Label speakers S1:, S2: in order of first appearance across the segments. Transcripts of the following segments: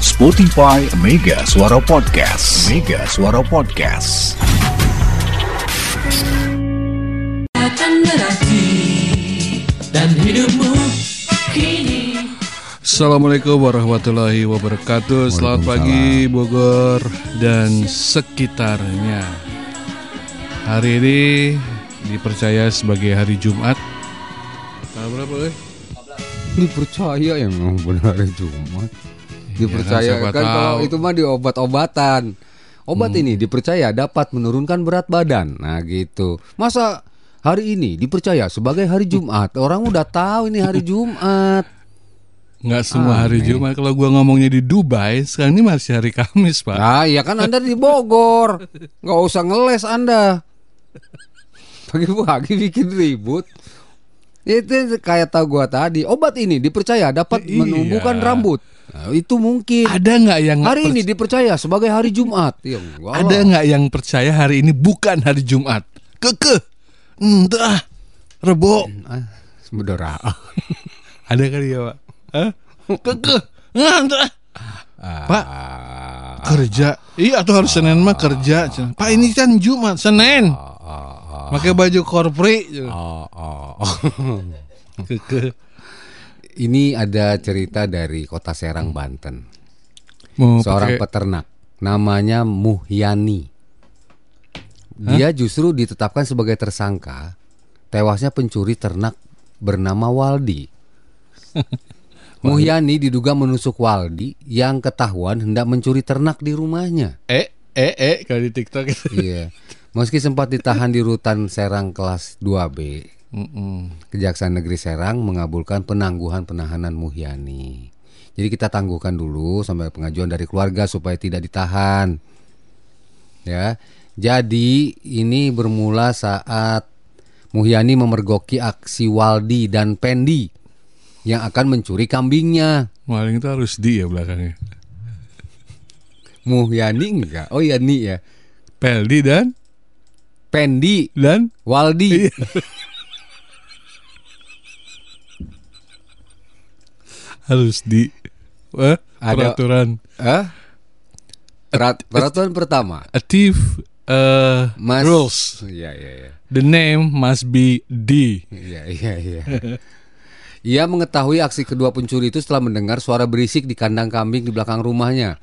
S1: Spotify Mega Suara Podcast. Mega Suara Podcast.
S2: dan hidupmu kini
S3: Assalamualaikum warahmatullahi wabarakatuh Selamat pagi Bogor dan sekitarnya Hari ini dipercaya sebagai hari Jumat Tanggal berapa eh?
S4: dipercaya ya memang benar Jumat dipercaya
S3: kan, siapa
S4: kan kalau itu mah di obat-obatan. Obat ini dipercaya dapat menurunkan berat badan. Nah gitu. Masa hari ini dipercaya sebagai hari Jumat? Orang udah tahu ini hari Jumat.
S3: Nggak semua hari
S4: Aneh.
S3: Jumat. Kalau gua ngomongnya di Dubai Sekarang ini masih hari Kamis Pak.
S4: Nah ya kan anda di Bogor. Nggak usah ngeles anda. Pagi-pagi bikin ribut itu kayak tahu gua tadi obat ini dipercaya dapat
S3: Iya.
S4: menumbuhkan rambut. Nah, itu mungkin.
S3: Ada nggak yang
S4: Hari ini
S3: perc-
S4: dipercaya sebagai hari Jumat. Ya,
S3: Ada nggak yang percaya hari ini bukan hari Jumat? Keke Entah. Rebo.
S4: Ah, Saudara.
S3: Ada kali ya Pak? Hah? Keke Entah. Pak
S4: Ah,
S3: kerja. Iya atau harus senin mah kerja pak ini kan jumat senin pakai baju korpri
S4: oh, oh, oh.
S3: Keke.
S4: Ini ada cerita dari kota Serang, Banten.
S3: mau
S4: Seorang
S3: pakai
S4: peternak namanya Muhyani. Dia justru ditetapkan sebagai tersangka tewasnya pencuri ternak bernama Waldi. Muhyani diduga menusuk Waldi yang ketahuan hendak mencuri ternak di rumahnya.
S3: eh eh eh kalau di tiktok
S4: Iya. Meski sempat ditahan di rutan Serang kelas 2B,
S3: Mm-mm.
S4: Kejaksaan Negeri Serang mengabulkan penangguhan penahanan Muhyani. Jadi kita tangguhkan dulu sampai pengajuan dari keluarga supaya tidak ditahan. Ya. Jadi ini bermula saat Muhyani memergoki aksi Waldi dan Pendi yang akan mencuri kambingnya.
S3: maling itu harus di ya belakangnya
S4: Muhyani enggak? Oh iya nih ya.
S3: Peldi dan
S4: Pendi,
S3: dan
S4: Waldi.
S3: harus di eh,
S4: Ada-
S3: peraturan
S4: Hah? Perat- peraturan pertama.
S3: achieve uh,
S4: Mas
S3: rules
S4: Iya iya iya.
S3: the name must be D
S4: Iya iya iya. Ia mengetahui aksi kedua pencuri itu setelah mendengar suara berisik di kandang kambing di belakang rumahnya.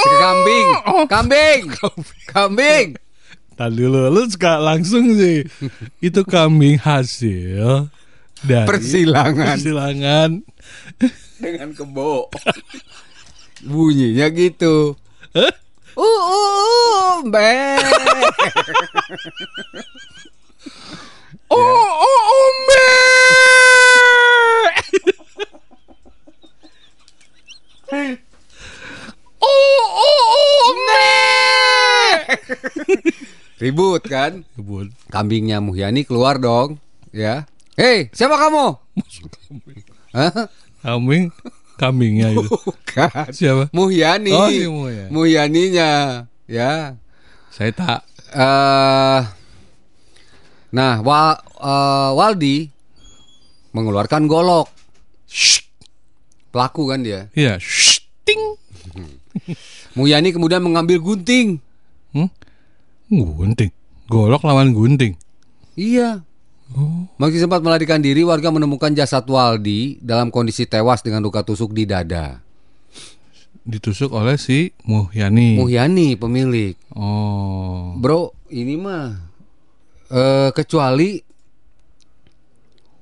S4: Si kambing, kambing, kambing.
S3: Tadi dulu lu suka langsung sih itu kambing hasil dari
S4: Persilangan
S3: persilangan
S4: dengan kebo. Bunyinya gitu.
S3: Hah?
S4: Uh, uh, uh, be.
S3: Oh, oh, ombe. oh, oh, ombe.
S4: Ribut kan?
S3: Kebun.
S4: Kambingnya Muhyani keluar dong, ya. Hei, siapa kamu? Hah?
S3: Kambing, kambingnya itu.
S4: Bukan.
S3: Siapa?
S4: Muhyani.
S3: Oh, si Muhyani.
S4: Muhyaninya, ya.
S3: Saya tak.
S4: eh nah, Wa- eh, Waldi mengeluarkan golok. Pelaku kan dia.
S3: Iya. Ting.
S4: Muhyani kemudian mengambil gunting.
S3: Hmm? Gunting. Golok lawan gunting.
S4: Iya. Meski sempat melarikan diri, warga menemukan jasad Waldi dalam kondisi tewas dengan luka tusuk di dada.
S3: Ditusuk oleh si Muhyani.
S4: Muhyani pemilik.
S3: oh.
S4: Bro, ini mah eh kecuali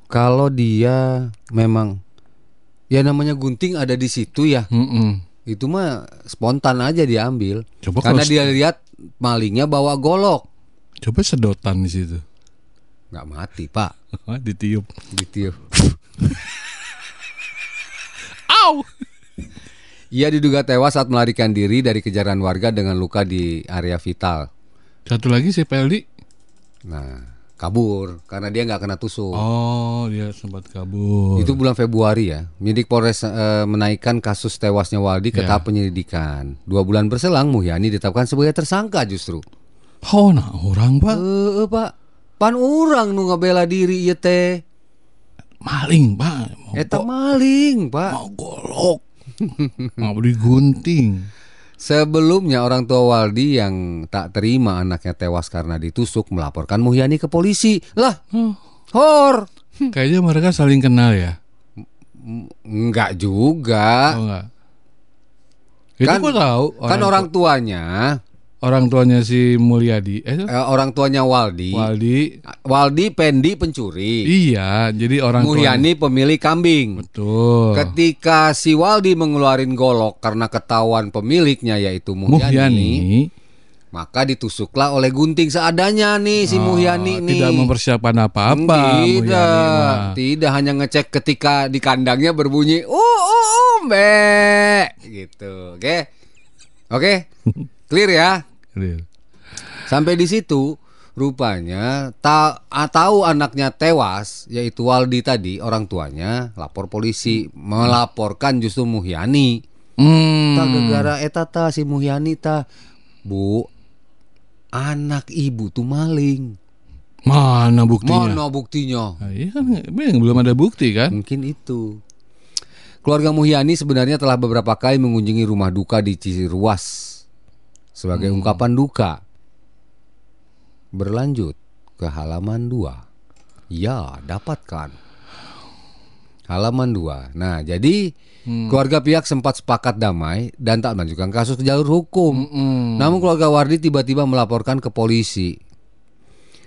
S4: kalau dia memang ya namanya gunting ada di situ ya.
S3: Mm-mm.
S4: Itu mah spontan aja diambil.
S3: Coba
S4: Karena dia lihat malingnya bawa golok.
S3: Coba sedotan di situ.
S4: nggak mati, Pak.
S3: Ditiup.
S4: Gitu.
S3: Au.
S4: Ia diduga tewas saat melarikan diri dari kejaran warga dengan luka di area vital.
S3: Satu lagi si Peldi.
S4: Nah, kabur karena dia nggak kena tusuk.
S3: Oh, dia sempat kabur.
S4: Itu bulan Februari ya. Penyidik Polres eh, menaikkan kasus tewasnya Waldi ke
S3: Ya.
S4: tahap penyelidikan. Dua bulan berselang, Muhyani ditetapkan sebagai tersangka justru.
S3: Oh, nah orang pak
S4: Eh, eh, Pak, pan orang nu ngabela diri ieu teh.
S3: maling pak.
S4: Eta maling, Pak.
S3: mau golok. Mau digunting.
S4: Sebelumnya orang tua Waldi yang tak terima anaknya tewas karena ditusuk melaporkan Muhyani ke polisi. Lah,
S3: Oh,
S4: hor.
S3: kayaknya mereka saling kenal ya.
S4: Enggak juga.
S3: Oh enggak. Itu
S4: Kan-
S3: kok tahu
S4: kan orang tuanya,
S3: orang tuanya si Mulyadi eh
S4: eh, orang tuanya Waldi.
S3: Waldi
S4: Waldi Pendi pencuri.
S3: iya jadi orang tuanya
S4: Muhyani pemilik kambing.
S3: betul
S4: Ketika si Waldi mengeluarin golok karena ketahuan pemiliknya yaitu Muhyani,
S3: Muhyani
S4: maka ditusuklah oleh gunting seadanya nih si
S3: oh,
S4: Muhyani nih.
S3: tidak mempersiapkan apa-apa
S4: Tidak,
S3: Mulyani
S4: tidak hanya ngecek ketika di kandangnya berbunyi uh uh uh mbe gitu. Oke. Oke. Clear ya?
S3: Real.
S4: Sampai di situ rupanya ta ah, tahu anaknya tewas yaitu Waldi tadi orang tuanya lapor polisi melaporkan justru Muhyani.
S3: Hmm.
S4: Ta gara eta ta si Muhyani ta Bu anak ibu tuh maling.
S3: mana buktinya
S4: Mana buktinya?
S3: Nah, iya kan belum ada bukti kan
S4: Mungkin itu. Keluarga Muhyani sebenarnya telah beberapa kali mengunjungi rumah duka di Ciruas sebagai ungkapan duka. Berlanjut ke halaman 2. Ya, dapatkan. Halaman 2. Nah, jadi keluarga pihak sempat sepakat damai dan tak melanjutkan kasus ke jalur hukum.
S3: Hmm.
S4: Namun keluarga Wardi tiba-tiba melaporkan ke polisi.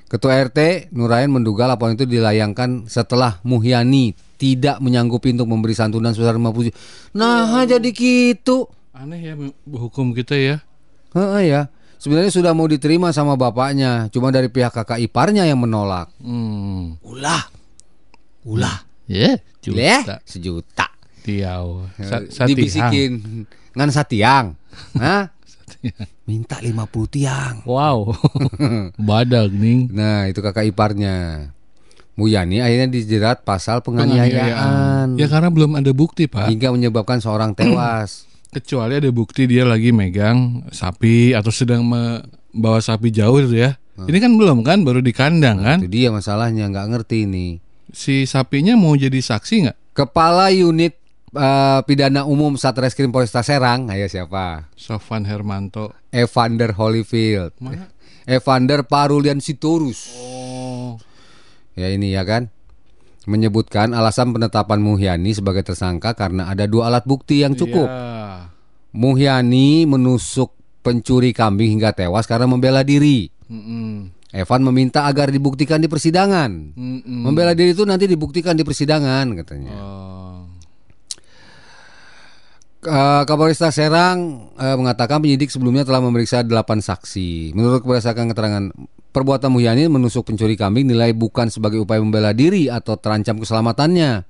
S4: Ketua RT Nurain menduga laporan itu dilayangkan setelah Muhyani tidak menyanggupi untuk memberi santunan sebesar 50 juta. Nah, jadi gitu.
S3: aneh ya hukum kita ya
S4: Heeh ya. Sebenarnya sudah mau diterima sama bapaknya, cuma dari pihak kakak iparnya yang menolak.
S3: hmm.
S4: Ulah. Ulah.
S3: ya
S4: Leh,
S3: juta
S4: sejuta.
S3: tiau Sa-.
S4: Dibisikin ngan satiang. Hah? Minta 50 tiang.
S3: wow badag nih
S4: Nah, itu kakak iparnya. Muyani akhirnya dijerat pasal penganiayaan
S3: ya karena belum ada bukti pak
S4: hingga menyebabkan seorang tewas.
S3: Kecuali ada bukti dia lagi megang sapi atau sedang membawa sapi jauh itu ya. Ini kan belum kan, baru di kandang kan.
S4: Itu dia masalahnya nggak ngerti nih.
S3: Si sapinya mau jadi saksi nggak?
S4: Kepala unit eh, pidana umum Satreskrim Polresta Serang, ayo siapa?
S3: Sofwan Hermanto.
S4: Evander Holyfield.
S3: Mana?
S4: Evander Parulian Sitorus.
S3: Oh,
S4: Ya ini ya kan. Menyebutkan alasan penetapan Muhyani sebagai tersangka karena ada dua alat bukti yang cukup.
S3: iya.
S4: Muhyani menusuk pencuri kambing hingga tewas karena membela diri.
S3: Mm-mm.
S4: Evan meminta agar dibuktikan di persidangan.
S3: Mm-mm.
S4: Membela diri itu nanti dibuktikan di persidangan katanya.
S3: Oh.
S4: Eh, Kapolresta Serang eh, mengatakan penyidik sebelumnya telah memeriksa 8 saksi. Menurut berdasarkan keterangan perbuatan Muhyani menusuk pencuri kambing nilai bukan sebagai upaya membela diri atau terancam keselamatannya.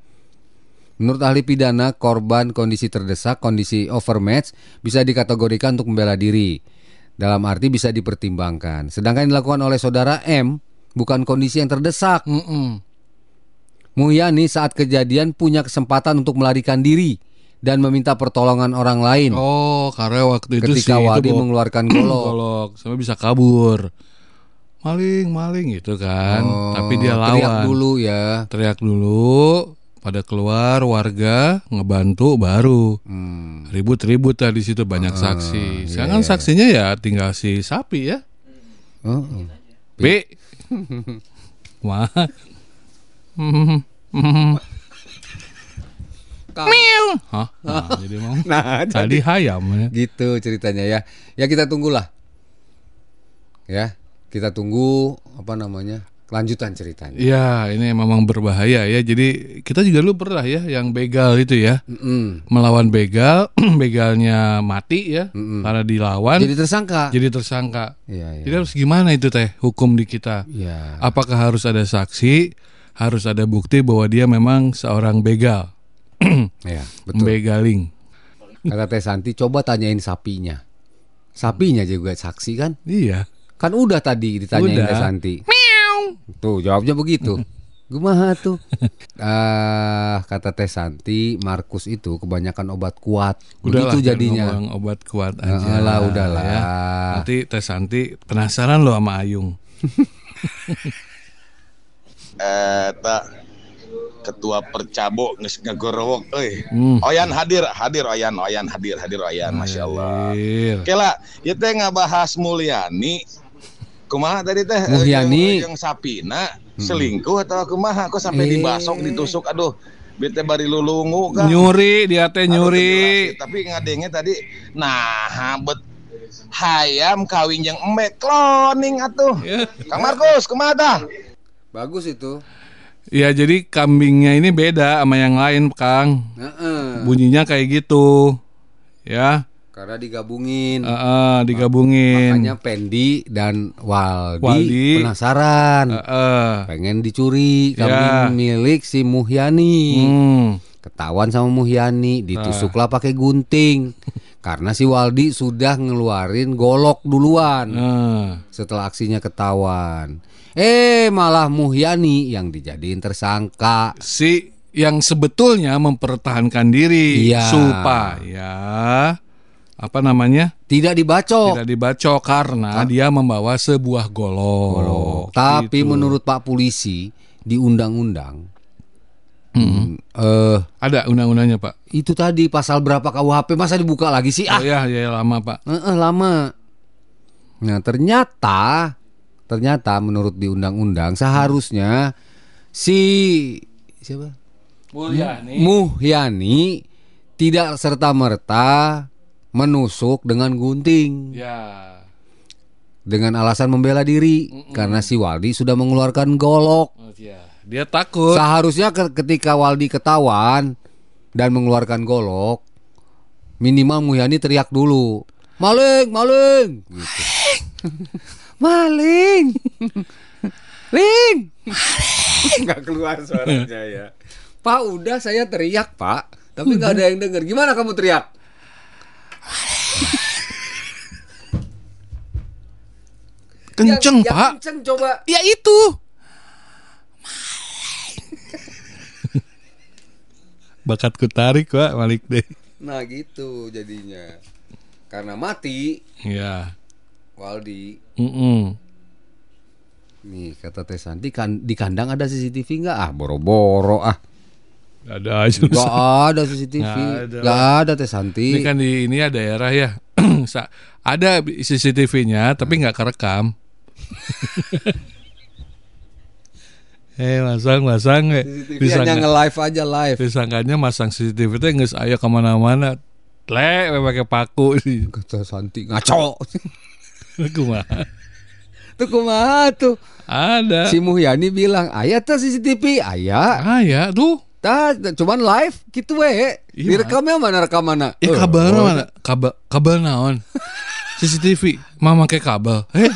S4: Menurut ahli pidana, korban kondisi terdesak, kondisi overmatch bisa dikategorikan untuk membela diri. Dalam arti bisa dipertimbangkan. Sedangkan yang dilakukan oleh saudara M bukan kondisi yang terdesak.
S3: Mm-mm.
S4: Muhyani saat kejadian punya kesempatan untuk melarikan diri dan meminta pertolongan orang lain
S3: Oh, karena waktu itu
S4: ketika
S3: si
S4: Waldi
S3: itu
S4: mengeluarkan golok.
S3: golok sampai bisa kabur. Maling, maling gitu kan.
S4: Oh,
S3: Tapi dia lawan.
S4: Teriak dulu ya.
S3: teriak dulu pada keluar warga ngebantu baru
S4: Hmm.
S3: ribut-ribut lah di situ banyak saksi sekarang kan saksinya ya tinggal si sapi ya
S4: Oh,
S3: B wah Hmm, hmm. Meow. Hah? Nah, jadi mau
S4: Nah,
S3: tadi hayam ya.
S4: gitu ceritanya ya. Ya kita tunggulah. Ya, kita tunggu apa namanya? kelanjutan ceritanya.
S3: Ya, ini memang berbahaya ya. Jadi kita juga dulu pernah ya yang begal itu ya.
S4: Mm-mm.
S3: Melawan begal, begalnya mati ya
S4: Mm-mm.
S3: karena dilawan
S4: Jadi tersangka.
S3: jadi tersangka.
S4: Iya,
S3: Jadi
S4: iya.
S3: harus gimana itu teh hukum di kita?
S4: Iya.
S3: Apakah harus ada saksi? Harus ada bukti bahwa dia memang seorang begal,
S4: Iya, betul.
S3: begaling.
S4: Kata Teh Santi, coba tanyain sapinya. Sapinya juga saksi kan?
S3: Iya.
S4: Kan udah tadi ditanyain
S3: Udah.
S4: Teh Santi. Tuh jawabnya begitu. Gumaha tuh. Ah, kata Teh Santi, Markus itu kebanyakan obat kuat.
S3: Udahlah,
S4: Begitu jadinya.
S3: obat kuat aja.
S4: lah, udahlah.
S3: ya. Nanti Teh Santi penasaran loh sama Ayung.
S5: Eta ketua percabo geus ngagorowok euy.
S3: Hmm.
S5: Oyan hadir, hadir Oyan, Oyan hadir, hadir Oyan, Masya Allah.
S3: Hadir.
S5: Oke lah, ieu teh ngabahas Mulyani. Kumaha tadi teh? eh,
S4: Mulyani.
S5: Yang, yang sapina selingkuh atau kumaha? Kok sampai
S4: Eh.
S5: dibasok, ditusuk, aduh. Bete bari lulungu kan.
S3: Nyuri dia teh
S5: Aduh,
S3: nyuri.
S5: jelas, Tapi ngadenge tadi, nah bet hayam kawin yang emek cloning atuh.
S3: Ya.
S5: Kang Markus, kumaha tah?
S4: Bagus itu.
S3: Ya jadi kambingnya ini beda sama yang lain, Kang.
S4: Heeh.
S3: Bunyinya kayak gitu. Ya,
S4: Karena digabungin.
S3: Heeh, digabungin.
S4: Makanya Pendi dan Waldi,
S3: Waldi.
S4: penasaran.
S3: Heeh.
S4: Pengen dicuri kambing milik si Muhyani.
S3: Hmm.
S4: Ketahuan sama Muhyani, ditusuklah pakai gunting. Karena si Waldi sudah ngeluarin golok duluan
S3: Nah,
S4: setelah aksinya ketahuan. Eh malah Muhyani yang dijadiin tersangka.
S3: si yang sebetulnya mempertahankan diri
S4: Iya.
S3: supaya apa namanya
S4: Tidak dibacok.
S3: tidak dibacok karena dia membawa sebuah golok.
S4: Tapi
S3: Gitu.
S4: menurut Pak polisi di undang-undang hmm, eh
S3: ada undang-undangnya pak.
S4: itu tadi pasal berapa KUHP masa dibuka lagi sih
S3: Oh
S4: ah
S3: ya ya lama pak.
S4: Eh, eh, lama. Nah ternyata ternyata menurut di undang-undang seharusnya si siapa
S3: Mulyani.
S4: Muhyani tidak serta merta menusuk dengan gunting
S3: Ya.
S4: dengan alasan membela diri karena si Waldi sudah mengeluarkan golok.
S3: Oh, ya. Dia takut.
S4: Seharusnya ke- ketika Waldi ketahuan dan mengeluarkan golok, minimal Muhyani teriak dulu, maling, maling, gitu. maling, ling, nggak keluar suaranya ya. Pak, udah saya teriak Pak, tapi nggak ada yang dengar. Gimana kamu teriak?
S3: Kenceng
S4: Yang- yang
S3: pak.
S4: Kenceng coba.
S3: Ya itu. Bakatku tarik pak Malik deh.
S4: Nah gitu jadinya. Karena mati
S3: Ya.
S4: Waldi.
S3: Mm-mm.
S4: Nih kata Teh Santi kan di kandang ada CCTV nggak? Ah boro-boro ah.
S3: Ada aja.
S4: Nggak ada CCTV.
S3: Nggak ada.
S4: Nggak ada Teh Santi.
S3: Ini kan di ini ya daerah ya. Ada CCTV-nya tapi nggak kerekam. Eh masang masang eh.
S4: CCTV hanya nge-live aja live.
S3: disangkanya masang CCTV itu nggak saya ke mana-mana. Le, pakai paku sih.
S4: Kata Santi ngaco.
S3: Kumaha?
S4: tuh kumaha tuh.
S3: Ada.
S4: Si Muhyani bilang, "Aya tuh CCTV, aya."
S3: Ah ya, tuh.
S4: Tah, cuman live gitu we.
S3: Iya,
S4: Direkamnya mana rekamannya?
S3: Eh
S4: Oh,
S3: kabel
S4: oh,
S3: mana? Kabel kabel naon? CCTV. Mama pakai kabel. Eh.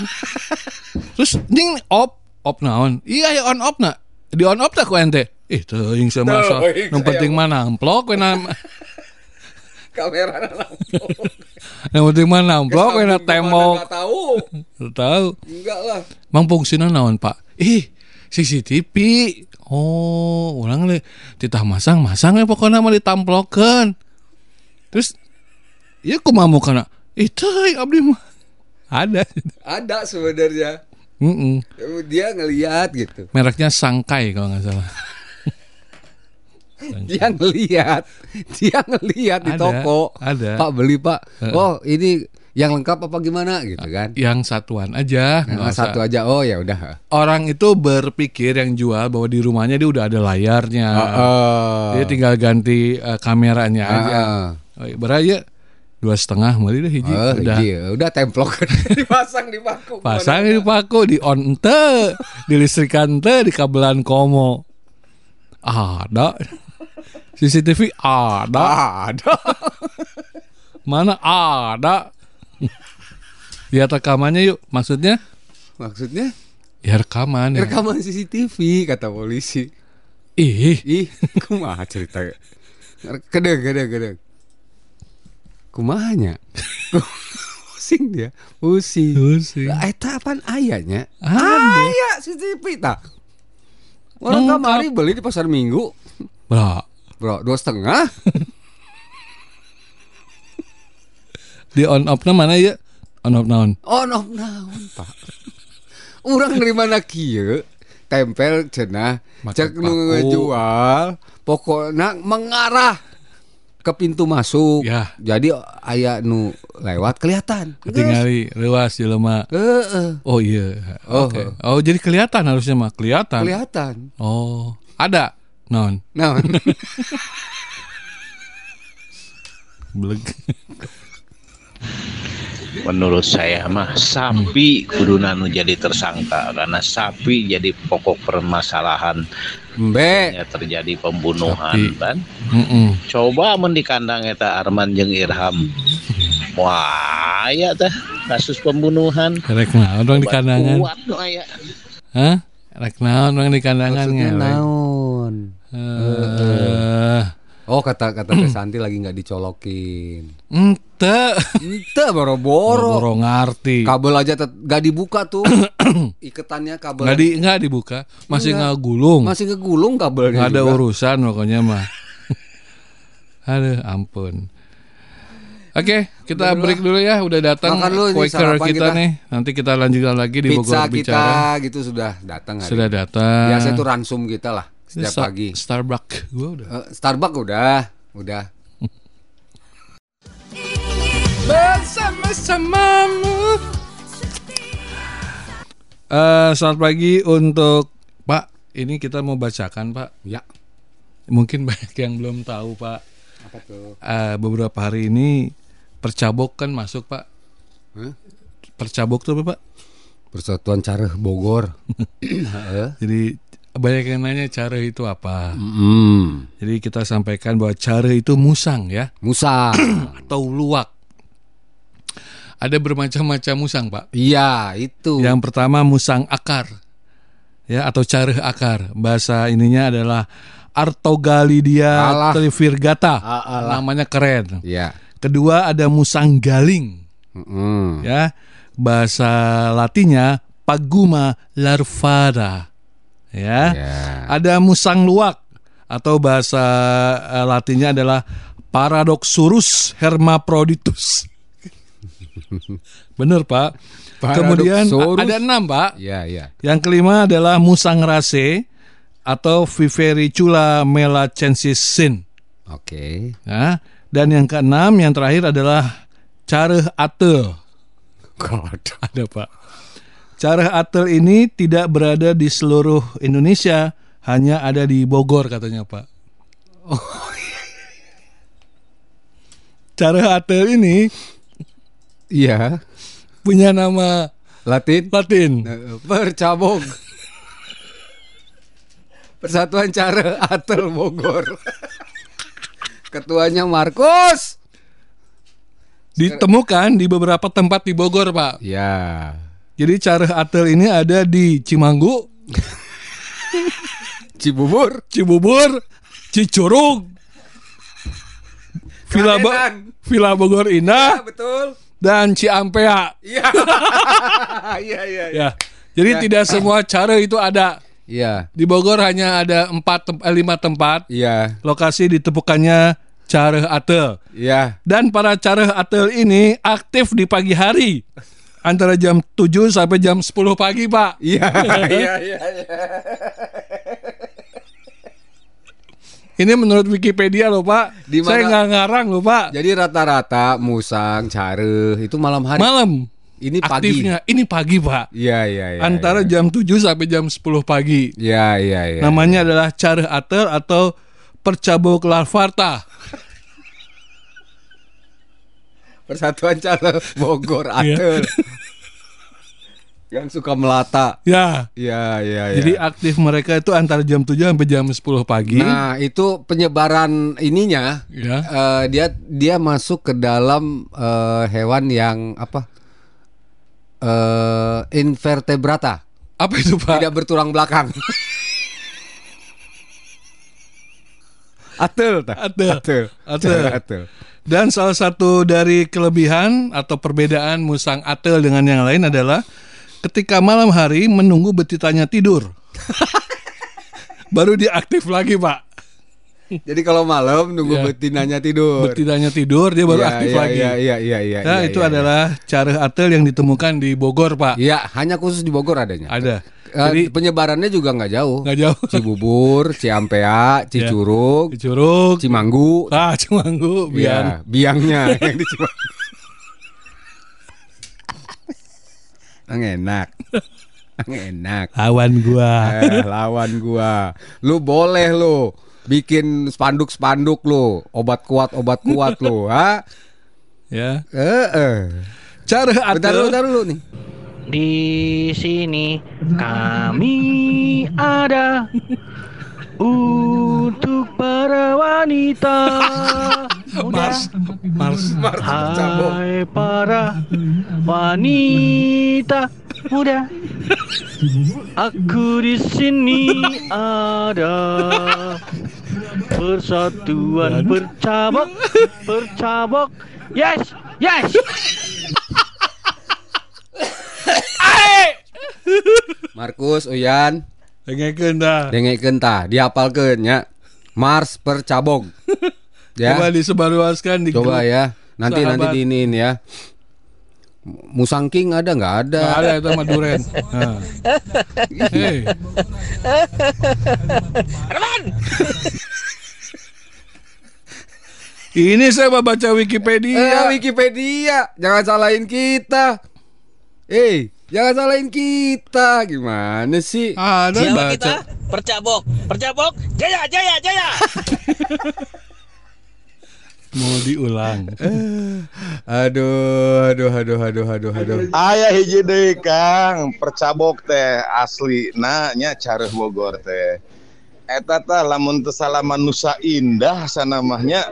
S3: Terus ning off off naon? Iya ya on off nak. Di on off tak ku ente. Eh teuing saya masa. Yang penting mana amplop we na.
S4: Kamera lampu.
S3: Yang penting mana amplop we na tembok.
S4: Enggak tahu.
S3: Tahu.
S4: Enggak lah.
S3: Mang fungsina naon, Pak? Ih, CCTV. Oh, ulang le titah masang-masang ya pokoknya mah ditamplokeun. Terus Iya kumaha mukana? Ih, teuing abdi mah. Ada.
S4: Ada sebenarnya.
S3: Mm-mm.
S4: Dia ngelihat gitu.
S3: Mereknya Sangkai kalau nggak salah.
S4: Dia ngelihat. Dia ngelihat di toko.
S3: ada.
S4: Pak beli, Pak. Oh, ini yang lengkap apa gimana gitu kan?
S3: Yang satuan aja.
S4: Yang
S3: usah.
S4: satu aja. Oh, ya udah.
S3: Orang itu berpikir yang jual bahwa di rumahnya dia udah ada layarnya.
S4: Oh.
S3: Dia tinggal ganti eh, kameranya aja. Oh, beraya dua setengah mali deh hiji.
S4: Oh,
S3: udah
S4: iya, udah templok dipasang di paku.
S3: pasang di paku di on ente di listrikan ente di kabelan komo ada CCTV ada
S4: ada.
S3: mana ada lihat rekamannya yuk maksudnya
S4: Maksudnya
S3: ya rekaman ya.
S4: rekaman CCTV kata polisi.
S3: ih
S4: Ih, kumaha cerita? Kedeng, kedeng, kedeng. Kumahanya? pusing dia, pusing.
S3: Pusing.
S4: Eta apaan ayahnya?
S3: Ada.
S4: Aya CCTV tak. Orang kamari beli di pasar minggu,
S3: Bro,
S4: bro, dua setengah.
S3: di on off mana ya on off naon
S4: Oh, no, naon pak. Orang dari mana kieu? tempel cenah
S3: Make
S4: cek nu ngejual pokoknya mengarah ke pintu masuk
S3: Ya.
S4: jadi aya nu lewat kelihatan
S3: Ketinggali luas jelema.
S4: Heeh.
S3: Oh iya.
S4: Oh.
S3: Oke. Oh jadi kelihatan harusnya mah kelihatan.
S4: kelihatan
S3: Oh ada non.
S4: nah
S3: Beleg.
S6: Menurut saya mah sapi kuduna nu jadi tersangka karena sapi jadi pokok permasalahan
S4: Mbe
S6: ya terjadi pembunuhan
S3: Sapi.
S6: kan.
S3: Mm-mm.
S6: Coba mun di kandang eta Arman jeung Irham. Wah, aya teh kasus pembunuhan.
S3: Rek naon orang di kandangan.
S6: Kuat nu aya.
S3: Hah? Rek naon orang di kandangan
S4: naon
S3: Eh,
S4: oh kata kata Santi lagi nggak dicolokin
S3: ente
S4: ente boro-boro
S3: boro ngarti.
S4: kabel aja tet- nggak dibuka tuh iketannya kabel
S3: Nggak di nggak dibuka, masih nggak gulung.
S4: masih kegulung kabelnya
S3: Nggak ada
S4: juga.
S3: urusan pokoknya mah. Aduh, ampun. Oke, kita break dulu ya. Udah datang Quaker kita,
S4: kita.
S3: nih. Nanti kita lanjutkan lagi di
S4: pizza
S3: Bogor
S4: kita
S3: bicara.
S4: gitu sudah datang hari
S3: Sudah datang.
S4: biasa itu ransum kita lah setiap
S3: Star-
S4: pagi
S3: Starbucks gue udah.
S4: Eh, Starbucks udah udah
S3: Bersama-samamu. Eh, selamat pagi untuk Pak. Ini kita mau bacakan Pak.
S4: ya
S3: Mungkin banyak yang belum tahu Pak.
S4: apa tuh
S3: Eh, beberapa hari ini percabok kan masuk Pak.
S4: Hah?
S3: Percabok tuh apa Pak?
S4: Persatuan Careh Bogor.
S3: Jadi banyak yang nanya cara itu apa.
S4: Mm.
S3: Jadi kita sampaikan bahwa cara itu musang ya
S4: Musa
S3: atau luwak. Ada bermacam-macam musang pak.
S4: iya itu
S3: Yang pertama musang akar, ya atau careh akar. Bahasa ininya adalah Artogalidia
S4: Alah.
S3: trivirgata.
S4: Ah, alah.
S3: Namanya keren.
S4: ya
S3: Kedua ada musang galing,
S4: Mm-mm.
S3: ya. Bahasa Latinnya Paguma larvada. Ya.
S4: ya
S3: Ada musang luwak atau bahasa eh, Latinnya adalah Paradoxurus hermaphroditus. Bener pak. Kemudian ada enam pak.
S4: ya ya
S3: Yang kelima adalah musang rase atau Vivericula melachensis sin.
S4: oke
S3: Ya. Dan yang keenam yang terakhir adalah careh atel.
S4: God
S3: Ada pak. Careh atel ini tidak berada di seluruh Indonesia, hanya ada di Bogor katanya pak. Careh atel ini
S4: iya.
S3: Punya nama
S4: Latin?
S3: Latin.
S4: Eh, Percabog Persatuan Careh Atel Bogor. Ketuanya Markus.
S3: Ditemukan di beberapa tempat di Bogor pak.
S4: ya
S3: Jadi careh atel ini ada di Cimanggu,
S4: Cibubur.
S3: Cibubur, Cicurug, Villa, Bo-. Villa Bogor
S4: Ya
S3: Indah,
S4: betul
S3: dan Ciampea.
S4: Iya. Iya iya
S3: Ya, jadi tidak semua cara itu ada.
S4: Iya.
S3: Di Bogor hanya ada empat tem- eh, lima tempat.
S4: Iya.
S3: Lokasi ditemukannya careh atel
S4: Iya.
S3: Dan para careh atel ini aktif di pagi hari. Antara jam 7 sampai jam 10 pagi pak.
S4: Iya. Iya iya iya.
S3: Ini menurut Wikipedia loh pak.
S4: Di mana-
S3: Saya nggak ngarang loh pak.
S4: Jadi rata-rata musang, careh itu malam hari
S3: Malam
S4: Ini pagi
S3: aktifnya ini pagi pak.
S4: Iya iya iya
S3: antara
S4: iya.
S3: jam 7 sampai jam 10 pagi.
S4: Iya iya iya
S3: Namanya adalah careh atel atau percabok larvarta.
S4: Persatuan Careh Bogor
S3: Iya.
S4: Atel Yang suka melata
S3: Ya.
S4: Iya iya iya
S3: Jadi aktif mereka itu antara jam 7 sampai jam 10 pagi.
S4: Nah itu penyebaran ininya
S3: Ya.
S4: eh, Dia dia masuk ke dalam eh, hewan yang apa eh Invertebrata
S3: Apa itu Pak?
S4: Tidak bertulang belakang Atel tak?
S3: Atel.
S4: Atel
S3: Atel.
S4: Atel
S3: Dan salah satu dari kelebihan atau perbedaan musang atel dengan yang lain adalah ketika malam hari menunggu betitanya tidur. Baru dia aktif lagi, Pak.
S4: Jadi kalau malam nunggu
S3: Iya.
S4: betinanya tidur
S3: Betitanya tidur, dia baru
S4: Iya,
S3: aktif
S4: iya,
S3: lagi.
S4: Iya iya iya iya
S3: Nah,
S4: iya,
S3: itu
S4: iya,
S3: adalah cara atel yang ditemukan di Bogor, Pak.
S4: Iya, hanya khusus di Bogor adanya.
S3: Ada. Jadi-
S4: penyebarannya juga nggak jauh.
S3: Nggak jauh.
S4: Cibubur, Ciampea, Cicurug,
S3: Curug.
S4: Cimanggu.
S3: Ah, Cimanggu, biar.
S4: Iya, biangnya yang di Cimanggu. Enak. Enak.
S3: Lawan gua.
S4: Eh, lawan gua. Lu boleh lu bikin spanduk-spanduk lu, obat kuat, obat kuat lu, ha?
S3: Ya.
S4: Eh, eh.
S3: Cara
S4: Bentar dulu, bentar dulu nih.
S7: Di sini kami ada untuk para wanita muda.
S3: Mars. Mars.
S7: Hai para wanita muda. Aku di sini ada persatuan bercabok bercabok. Yes, yes.
S4: Markus, Uyan,
S3: Dengekeun dah.
S4: dengekeun tah, dihafalkeun nya. Mars percabog. Ya.
S3: Coba disebarluaskan di
S4: Coba ya. Nanti
S3: Sahabat.
S4: nanti diinin ya. Musangking ada nggak ada?
S3: Nggak ada itu sama duren. Nah. Ini saya baca
S4: Eh,
S3: Wikipedia.
S4: Wikipedia, jangan salahin kita. Eh, jangan salahin kita. Gimana sih?
S3: Ada
S8: Siapa
S3: baca.
S8: kita? Percabok, percabok, jaya, jaya, jaya.
S3: Mau diulang.
S4: Aduh, aduh, aduh, aduh, aduh, aduh.
S5: Ayah hiji deui Kang, percabok teh asli nya careuh Bogor teh. Eta tah lamun teu salaman Nusa Indah sanamahnya.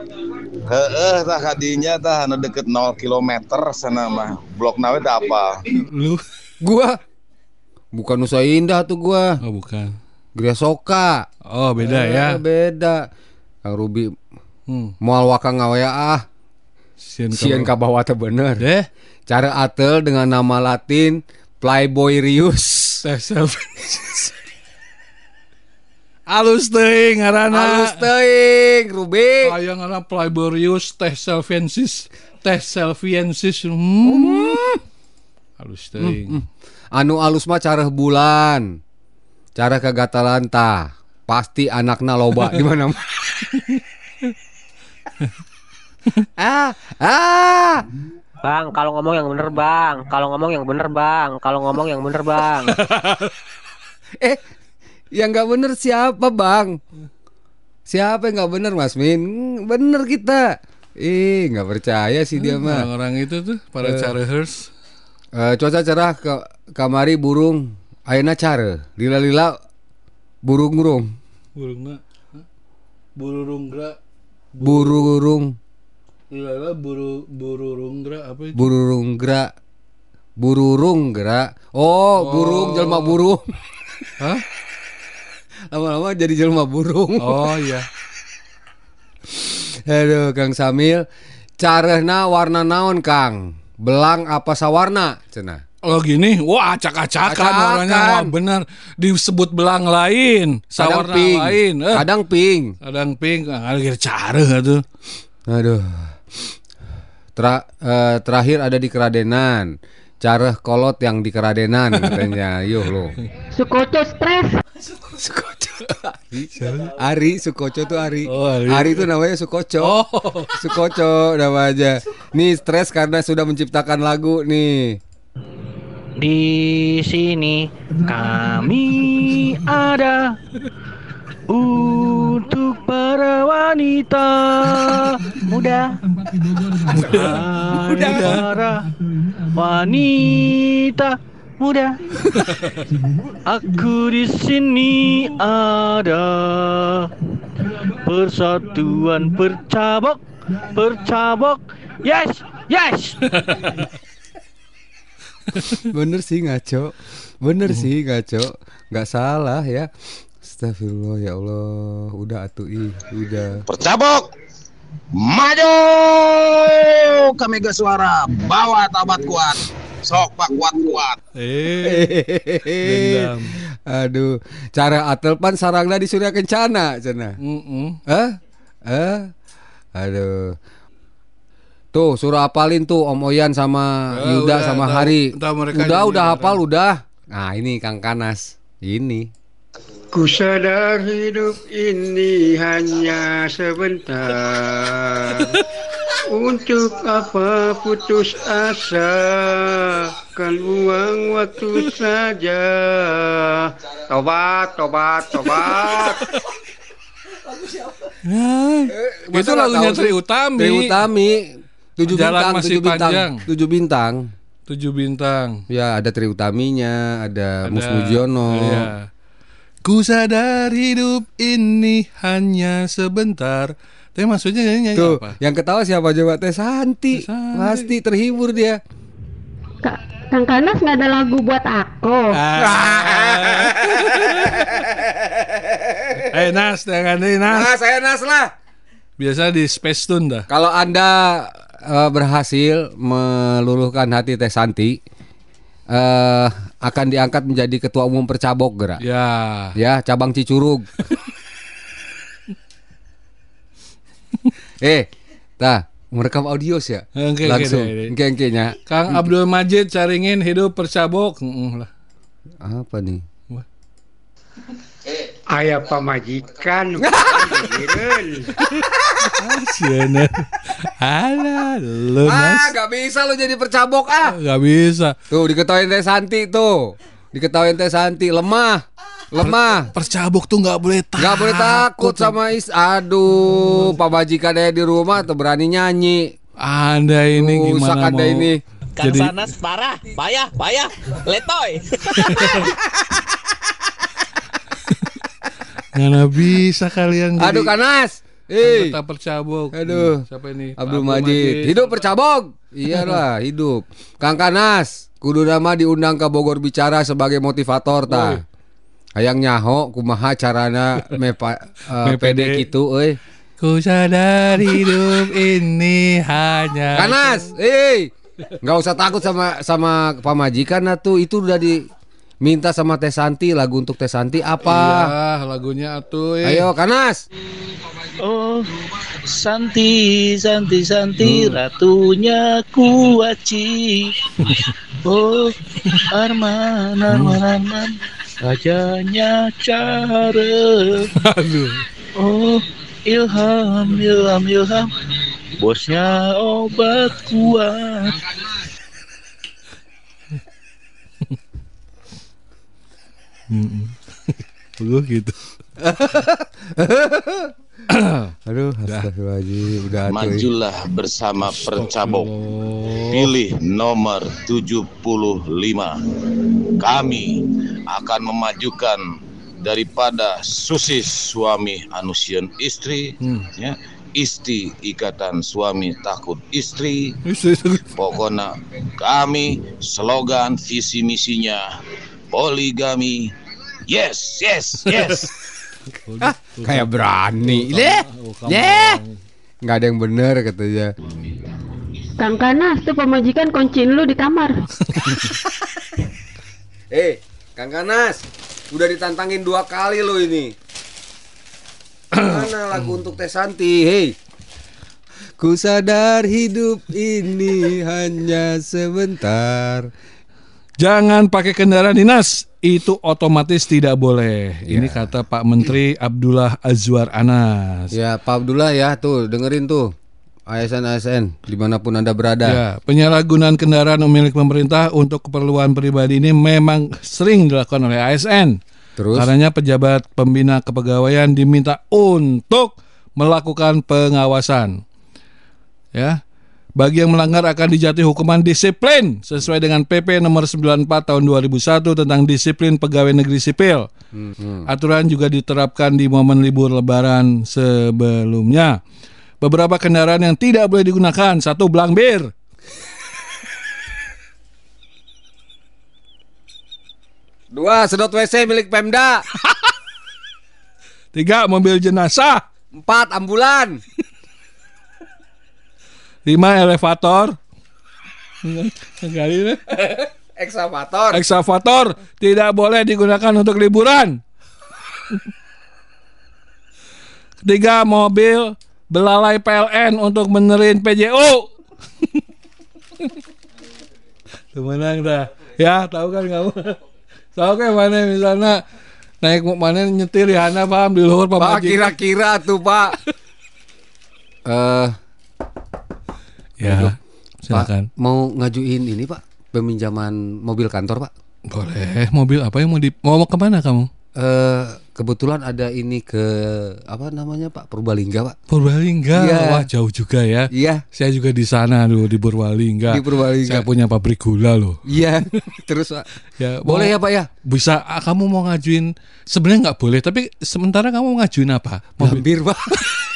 S5: Heeh tah kadinya tah anu deket 0 km sana mah. Blok nawe teh apa?
S3: Lu?
S4: Gua bukan Nusa Indah tuh gua.
S3: Oh bukan.
S4: Gria Soka.
S3: Oh beda
S4: Eh,
S3: ya.
S4: Beda. Kang Ruby
S3: Hmm.
S4: moal wakang ngawea ah.
S3: Sieun
S4: Sieun ka bawah teh bener.
S3: Deh.
S4: Cara atel dengan nama Latin Playboy Rius.
S3: Alus teuing ngaranna.
S4: Halus teuing, Ruby.
S3: Aya ngaranna Plyborius teh selfiensis. Teh selfiensis. Hmm. Halus teuing.
S4: Anu alus mah careh bulan. Cara kegatalan tah. Pasti anakna loba di mana ah, ah.
S9: Bang, kalau ngomong yang bener bang, kalau ngomong yang bener bang, kalau ngomong yang bener bang.
S4: Eh, yang nggak bener siapa bang? Siapa yang nggak bener Mas Min? Hmm, Bener kita. Ih, nggak percaya sih dia mah.
S3: Orang-orang itu tuh para carehers.
S4: Eh, cuaca cerah ke kamari burung ayeuna care. Lila-lila burung-burung.
S3: Burungna. Hah? Bururunggra.
S4: Burung
S3: Lala buru bururunggra apa itu?
S4: burung gerak burung gerak oh, burung jelma burung
S3: Hah?
S4: lama-lama jadi jelma burung
S3: Oh iya.
S4: aduh Kang Samil carehna warna naon Kang belang apa sawarna? Cenah
S3: Oh gini, wah acak-acakan
S4: Acakan.
S3: warnanya wah benar disebut belang lain,
S4: kadang
S3: sawarna
S4: pink.
S3: lain, eh.
S4: kadang pink.
S3: Kadang pink, ada cara tuh.
S4: aduh. Tra- eh, terakhir ada di Keradenan careh kolot yang di Keradenan katanya. Yuh lo
S9: Sukoco stres.
S4: Sukoco. Ari Ari Sukoco tuh Ari.
S3: Oh, Ari.
S4: Ari itu namanya Sukoco.
S3: Oh.
S4: Sukoco namanya Nih stres karena sudah menciptakan lagu nih.
S7: Di sini kami ada untuk para wanita. Muda. Hai para wanita. Muda. Aku di sini ada persatuan bercabok bercabok. Yes, yes.
S4: Bener sih ngaco. Bener sih ngaco. Gak salah ya Astagfirullah ya Allah Udah atuh ih Udah
S5: Percabok. Maju kami ke suara bawa tabat kuat. Sok pak kuat kuat.
S3: Eh.
S4: Aduh Cara atel pan sarangna di Surya Kencana Cina
S3: Mm-mm.
S4: Eh? Eh? Aduh Tuh suruh apalin tuh Om Oyan sama
S3: Eh,
S4: Yuda
S3: udah,
S4: sama
S3: tahu.
S4: Hari Udah udah hafal udah Nah ini Kang Kanas Ini.
S10: Ku sadar hidup ini hanya sebentar Untuk apa putus asa Kan buang waktu saja Tobat, tobat, tobat
S3: itu lagunya Tri Utami.
S4: Tri Utami. Tujuh
S3: Jalan
S4: bintang,
S3: masih
S4: tujuh bintang,
S3: panjang.
S4: tujuh bintang.
S3: Tujuh bintang.
S4: Ya ada Tri Utaminya, ada, Mus
S3: Ada-
S4: Mujiono.
S3: Iya. Ku sadar hidup ini hanya sebentar. Tapi maksudnya nyanyi, nyanyi
S4: Tuh,
S3: apa?
S4: yang ketawa siapa coba Teh Santi.
S3: Santi.
S4: Pasti terhibur dia.
S11: Kang Kanas nggak ada lagu buat aku.
S3: Eh Nas, jangan nih Nas.
S4: Ah, saya Nas lah.
S3: Biasa di Space Tune dah.
S4: Kalau Anda eh, berhasil meluluhkan hati Teh Santi, eh akan diangkat menjadi ketua umum Percabok gerak.
S3: Ya.
S4: Ya, cabang Cicurug. eh, tah merekam audio sih ya.
S3: Engke
S4: Langsung, engke engke nya.
S3: Kang Abdul Majid caringin hidup percabok. Heeh lah.
S4: Apa nih?
S10: Ayah pamajikan Pikiran.
S3: Siana. Alah, lu
S4: Ah, gak bisa lu jadi percabok ah.
S3: Gak bisa.
S4: Tuh diketawain Teh Santi tuh. Diketawain Teh Santi lemah. Lemah.
S3: Percabok tuh nggak boleh takut.
S4: Gak boleh takut sama is. Aduh, Pak Majikan ada di rumah tuh berani nyanyi.
S3: Anda ini
S4: Rusak
S3: gimana
S4: Anda
S3: mau?
S4: ini.
S8: Kang
S3: Jadi
S8: Sanas parah, payah, payah, letoy.
S3: nggak bisa kalian jadi
S4: Aduh Kanas. Eh,
S3: anggota percabok.
S4: Aduh.
S3: Hmm, Siapa ini?
S4: Abdul
S3: Pak
S4: Majid. Hidup percabok. Iyalah, hidup. Kang Kanas, kudu nama diundang ke Bogor bicara sebagai motivator ta. Hayang nyaho kumaha carana mepa uh,
S3: Mepede.
S4: pede gitu euy.
S3: Ku sadar hidup ini hanya
S4: Kanas, eh, nggak usah takut sama sama pamajikan atuh itu udah diminta sama Teh Santi lagu untuk Teh Santi apa?
S3: Iya, lagunya atuh. eh.
S4: Ayo Kanas.
S6: Oh, Santi, Santi, Santi, ratunya kuaci. Oh, Arman, Arman, Arman, rajanya cara.
S3: Aduh.
S6: Oh, Ilham, Ilham, Ilham, bosnya obat kuat.
S3: Begitu gitu.
S4: Aduh, astagfirullahaladzim, udah atuh.
S5: Majulah bersama Percabok. Pilih nomor 75. Kami akan memajukan daripada susis suami anusian istri ya isti ikatan suami takut istri pokoknya kami slogan visi misinya poligami yes yes yes
S4: Ah, kayak berani. Leh. Leh. Nggak ada yang bener katanya.
S11: Kang Kanas tuh pemajikan kunciin lu di kamar.
S4: Eh, Kang Kanas, udah ditantangin dua kali lo ini. Mana lagu untuk Teh Santi? Hei. Ku sadar hidup ini hanya sebentar.
S3: Jangan pakai kendaraan dinas, itu otomatis tidak boleh. Ini kata Pak Menteri Abdullah Azwar Anas.
S4: Ya, Pak Abdullah ya, tuh dengerin tuh. ASN-ASN di mana pun anda berada.
S3: Ya, penyalahgunaan kendaraan milik pemerintah untuk keperluan pribadi ini memang sering dilakukan oleh ASN.
S4: Terus?
S3: Karenanya pejabat pembina kepegawaian diminta untuk melakukan pengawasan. Ya. Bagi yang melanggar akan dijatuhi hukuman disiplin sesuai dengan PP nomor 94 tahun 2001 tentang disiplin pegawai negeri sipil.
S4: Hmm.
S3: Aturan juga diterapkan di momen libur lebaran sebelumnya. Beberapa kendaraan yang tidak boleh digunakan, satu belang bir.
S4: Dua, sedot WC milik Pemda.
S3: Tiga, mobil jenazah.
S4: Empat, ambulan.
S3: Lima, elevator. Kali
S4: Eksavator.
S3: Eksavator tidak boleh digunakan untuk liburan. Ketiga, mobil belalai PLN untuk benerin PJU. Tuh menang dah. Ya, tahu kan kamu? Oke mana misalnya naik mana nyetir Rihanna paham di luar
S4: Pak
S3: pamajikan.
S4: kira-kira tuh Pak. Eh
S3: Ya, silakan.
S4: Pak, mau ngajuin ini Pak peminjaman mobil kantor Pak.
S3: Boleh. Mobil apa yang mau di mau mau ke mana kamu?
S4: Eh kebetulan ada ini ke apa namanya Pak Purbalingga Pak.
S3: Purbalingga.
S4: Iya.
S3: Wah jauh juga ya.
S4: Iya.
S3: Saya juga di sana dulu di Purbalingga.
S4: Di Purbalingga.
S3: Saya punya pabrik gula loh.
S4: Iya. Terus Pak.
S3: Ya,
S4: Boleh
S3: mau-
S4: ya Pak ya?
S3: Bisa ah, kamu mau ngajuin sebenarnya nggak boleh tapi sementara kamu mau ngajuin apa? Mobil
S4: Gambir Pak.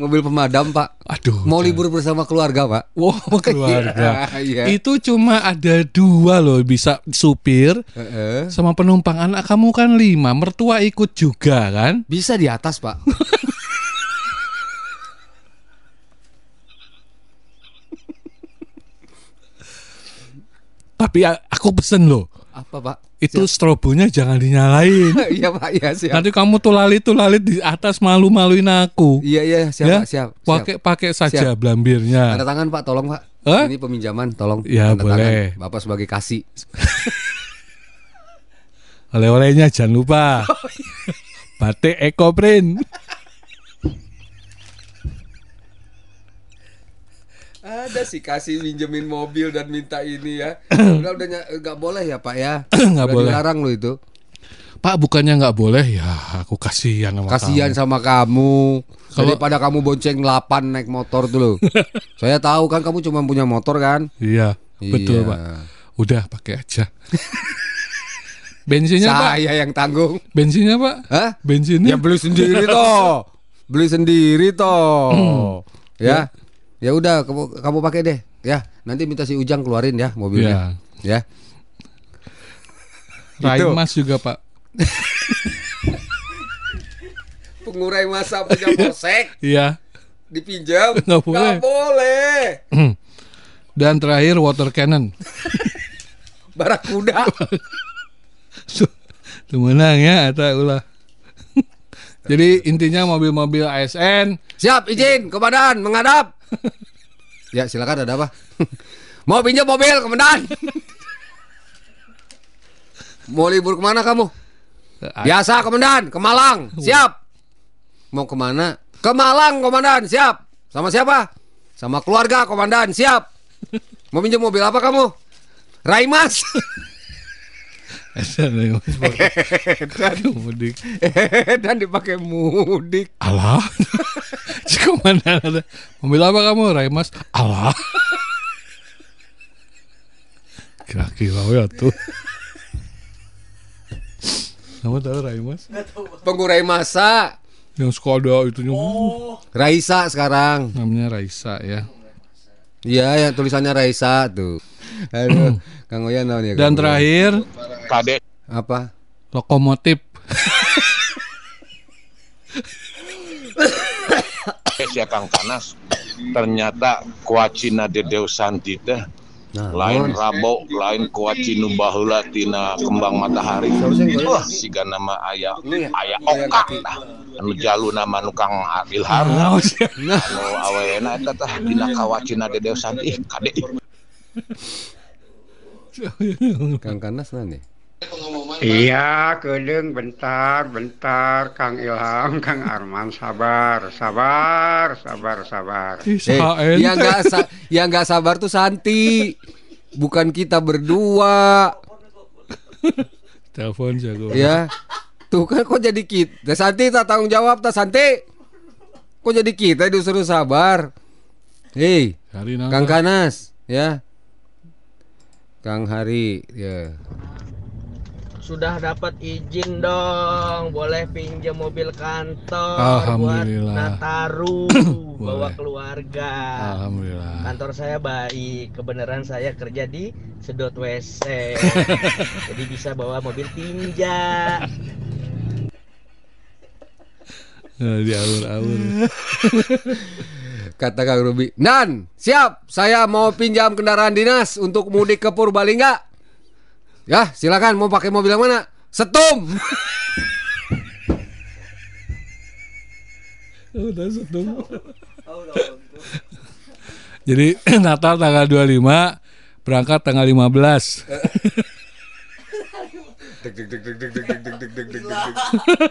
S4: mobil pemadam Pak.
S3: Aduh.
S4: Mau libur bersama keluarga Pak.
S3: Wow, keluarga.
S4: Iya.
S3: Itu cuma ada dua loh bisa supir
S4: Heeh.
S3: sama penumpang anak kamu kan lima mertua ikut juga kan?
S4: Bisa di atas Pak.
S3: Tapi aku pesen loh
S4: Apa Pak?
S3: itu strobonya jangan dinyalain.
S4: Iya Pak, iya siap.
S3: Nanti kamu tuh lalit tuh lalit di atas malu-maluin aku.
S4: Iya iya siap
S3: ya?
S4: Pak, siap. siap.
S3: Pakai pakai saja
S4: Siap.
S3: blambirnya.
S4: Tanda tangan Pak, tolong Pak.
S3: Hah?
S4: Ini peminjaman, tolong.
S3: Ya,
S4: Tanda
S3: boleh.
S4: tangan. Bapak sebagai kasih.
S3: Oleh-olehnya jangan lupa.
S4: Oh,
S3: Batik Eko Print.
S4: Ada sih kasih minjemin mobil dan minta ini ya. Udah udah nggak boleh ya Pak ya.
S3: Nggak boleh.
S4: Dilarang loh itu.
S3: Pak bukannya nggak boleh ya aku kasihan sama
S4: Kasihan
S3: kamu.
S4: sama kamu.
S3: Kalau-
S4: Daripada kamu bonceng 8 naik motor loh. Saya tahu kan kamu cuma punya motor kan.
S3: Iya, betul
S4: Iya.
S3: Pak. Udah pakai aja. Bensinnya Pak?
S4: Saya yang tanggung.
S3: Bensinnya Pak?
S4: Hah?
S3: Bensinnya?
S4: Ya beli sendiri toh. Beli sendiri toh. ya. Ya udah kamu kamu pakai deh. Ya, nanti minta si Ujang keluarin ya mobilnya. Ya.
S3: Raimas juga Pak.
S4: Pengurai masa punya posek
S3: Iya.
S4: dipinjam.
S3: Nggak boleh.
S4: Nggak boleh.
S3: Dan terakhir water cannon.
S4: Barakuda.
S3: Tuh menang ya eta ulah. Jadi intinya mobil-mobil ASN
S4: Siap izin komandan menghadap. ya silakan ada apa? Mau pinjam mobil komandan. Mau libur ke mana kamu? Biasa komandan ke Malang. Siap. Mau ke mana? Ke Malang komandan. Siap. Sama siapa? Sama keluarga komandan. Siap. Mau pinjam mobil apa kamu? Raimas.
S3: Dan mudik.
S4: Dan dipakai mudik.
S3: Si komandan ada. Mobil apa kamu, Raimas? Alah. Kira-kira ya tuh. Kamu tahu Raimas?
S4: Pengurai masa.
S3: Yang Skoda itu
S4: Raisa sekarang.
S3: namanya Raisa ya.
S4: Iya, yang tulisannya Raisa tuh. Aduh, Kang Oyan naon ya?
S3: Dan terakhir
S6: Kadek
S4: apa?
S3: lokomotif.
S6: ya Kang Tanas. Ternyata kuacina dedeu santi teh
S4: Nah,
S6: lain rabo lain kuacinu baheula tina kembang matahari. Wah, siga nama aya aya okak tah. Anu jalu nama nu Kang Ilham.
S3: Nah,
S6: Anu awena eta tah dina kawacina dedeu santi. Ih, kade.
S4: Kang Kanas nanya.
S10: Iya, kedeng bentar, bentar, Kang Ilham, Kang Arman, sabar, sabar, sabar, sabar.
S4: Eh, yang nggak sa- yang nggak sabar tuh Santi, bukan kita berdua.
S3: Telepon jago.
S4: Ya, tuh kan kok jadi kita. Santi tak tanggung jawab, tak Santi. Kok jadi kita disuruh sabar? Hei, Kang? Kanas, ya. Kang Hari, ya.
S9: Sudah dapat izin dong, boleh pinjam mobil kantor
S3: Alhamdulillah.
S9: buat Nataru bawa keluarga.
S3: Alhamdulillah.
S9: Kantor saya baik, kebenaran saya kerja di sedot WC. Jadi bisa bawa mobil tinja.
S3: Nah, di aur-aur.
S4: Kata Kang Ruby, Nan, siap. Saya mau pinjam kendaraan dinas untuk mudik ke Purbalingga. Ya, silakan. Mau pakai mobil yang mana? Setum.
S3: Udah setum. Jadi Natal tanggal 25 berangkat tanggal 15.
S4: Deg deg deg deg deg deg deg deg deg deg deg.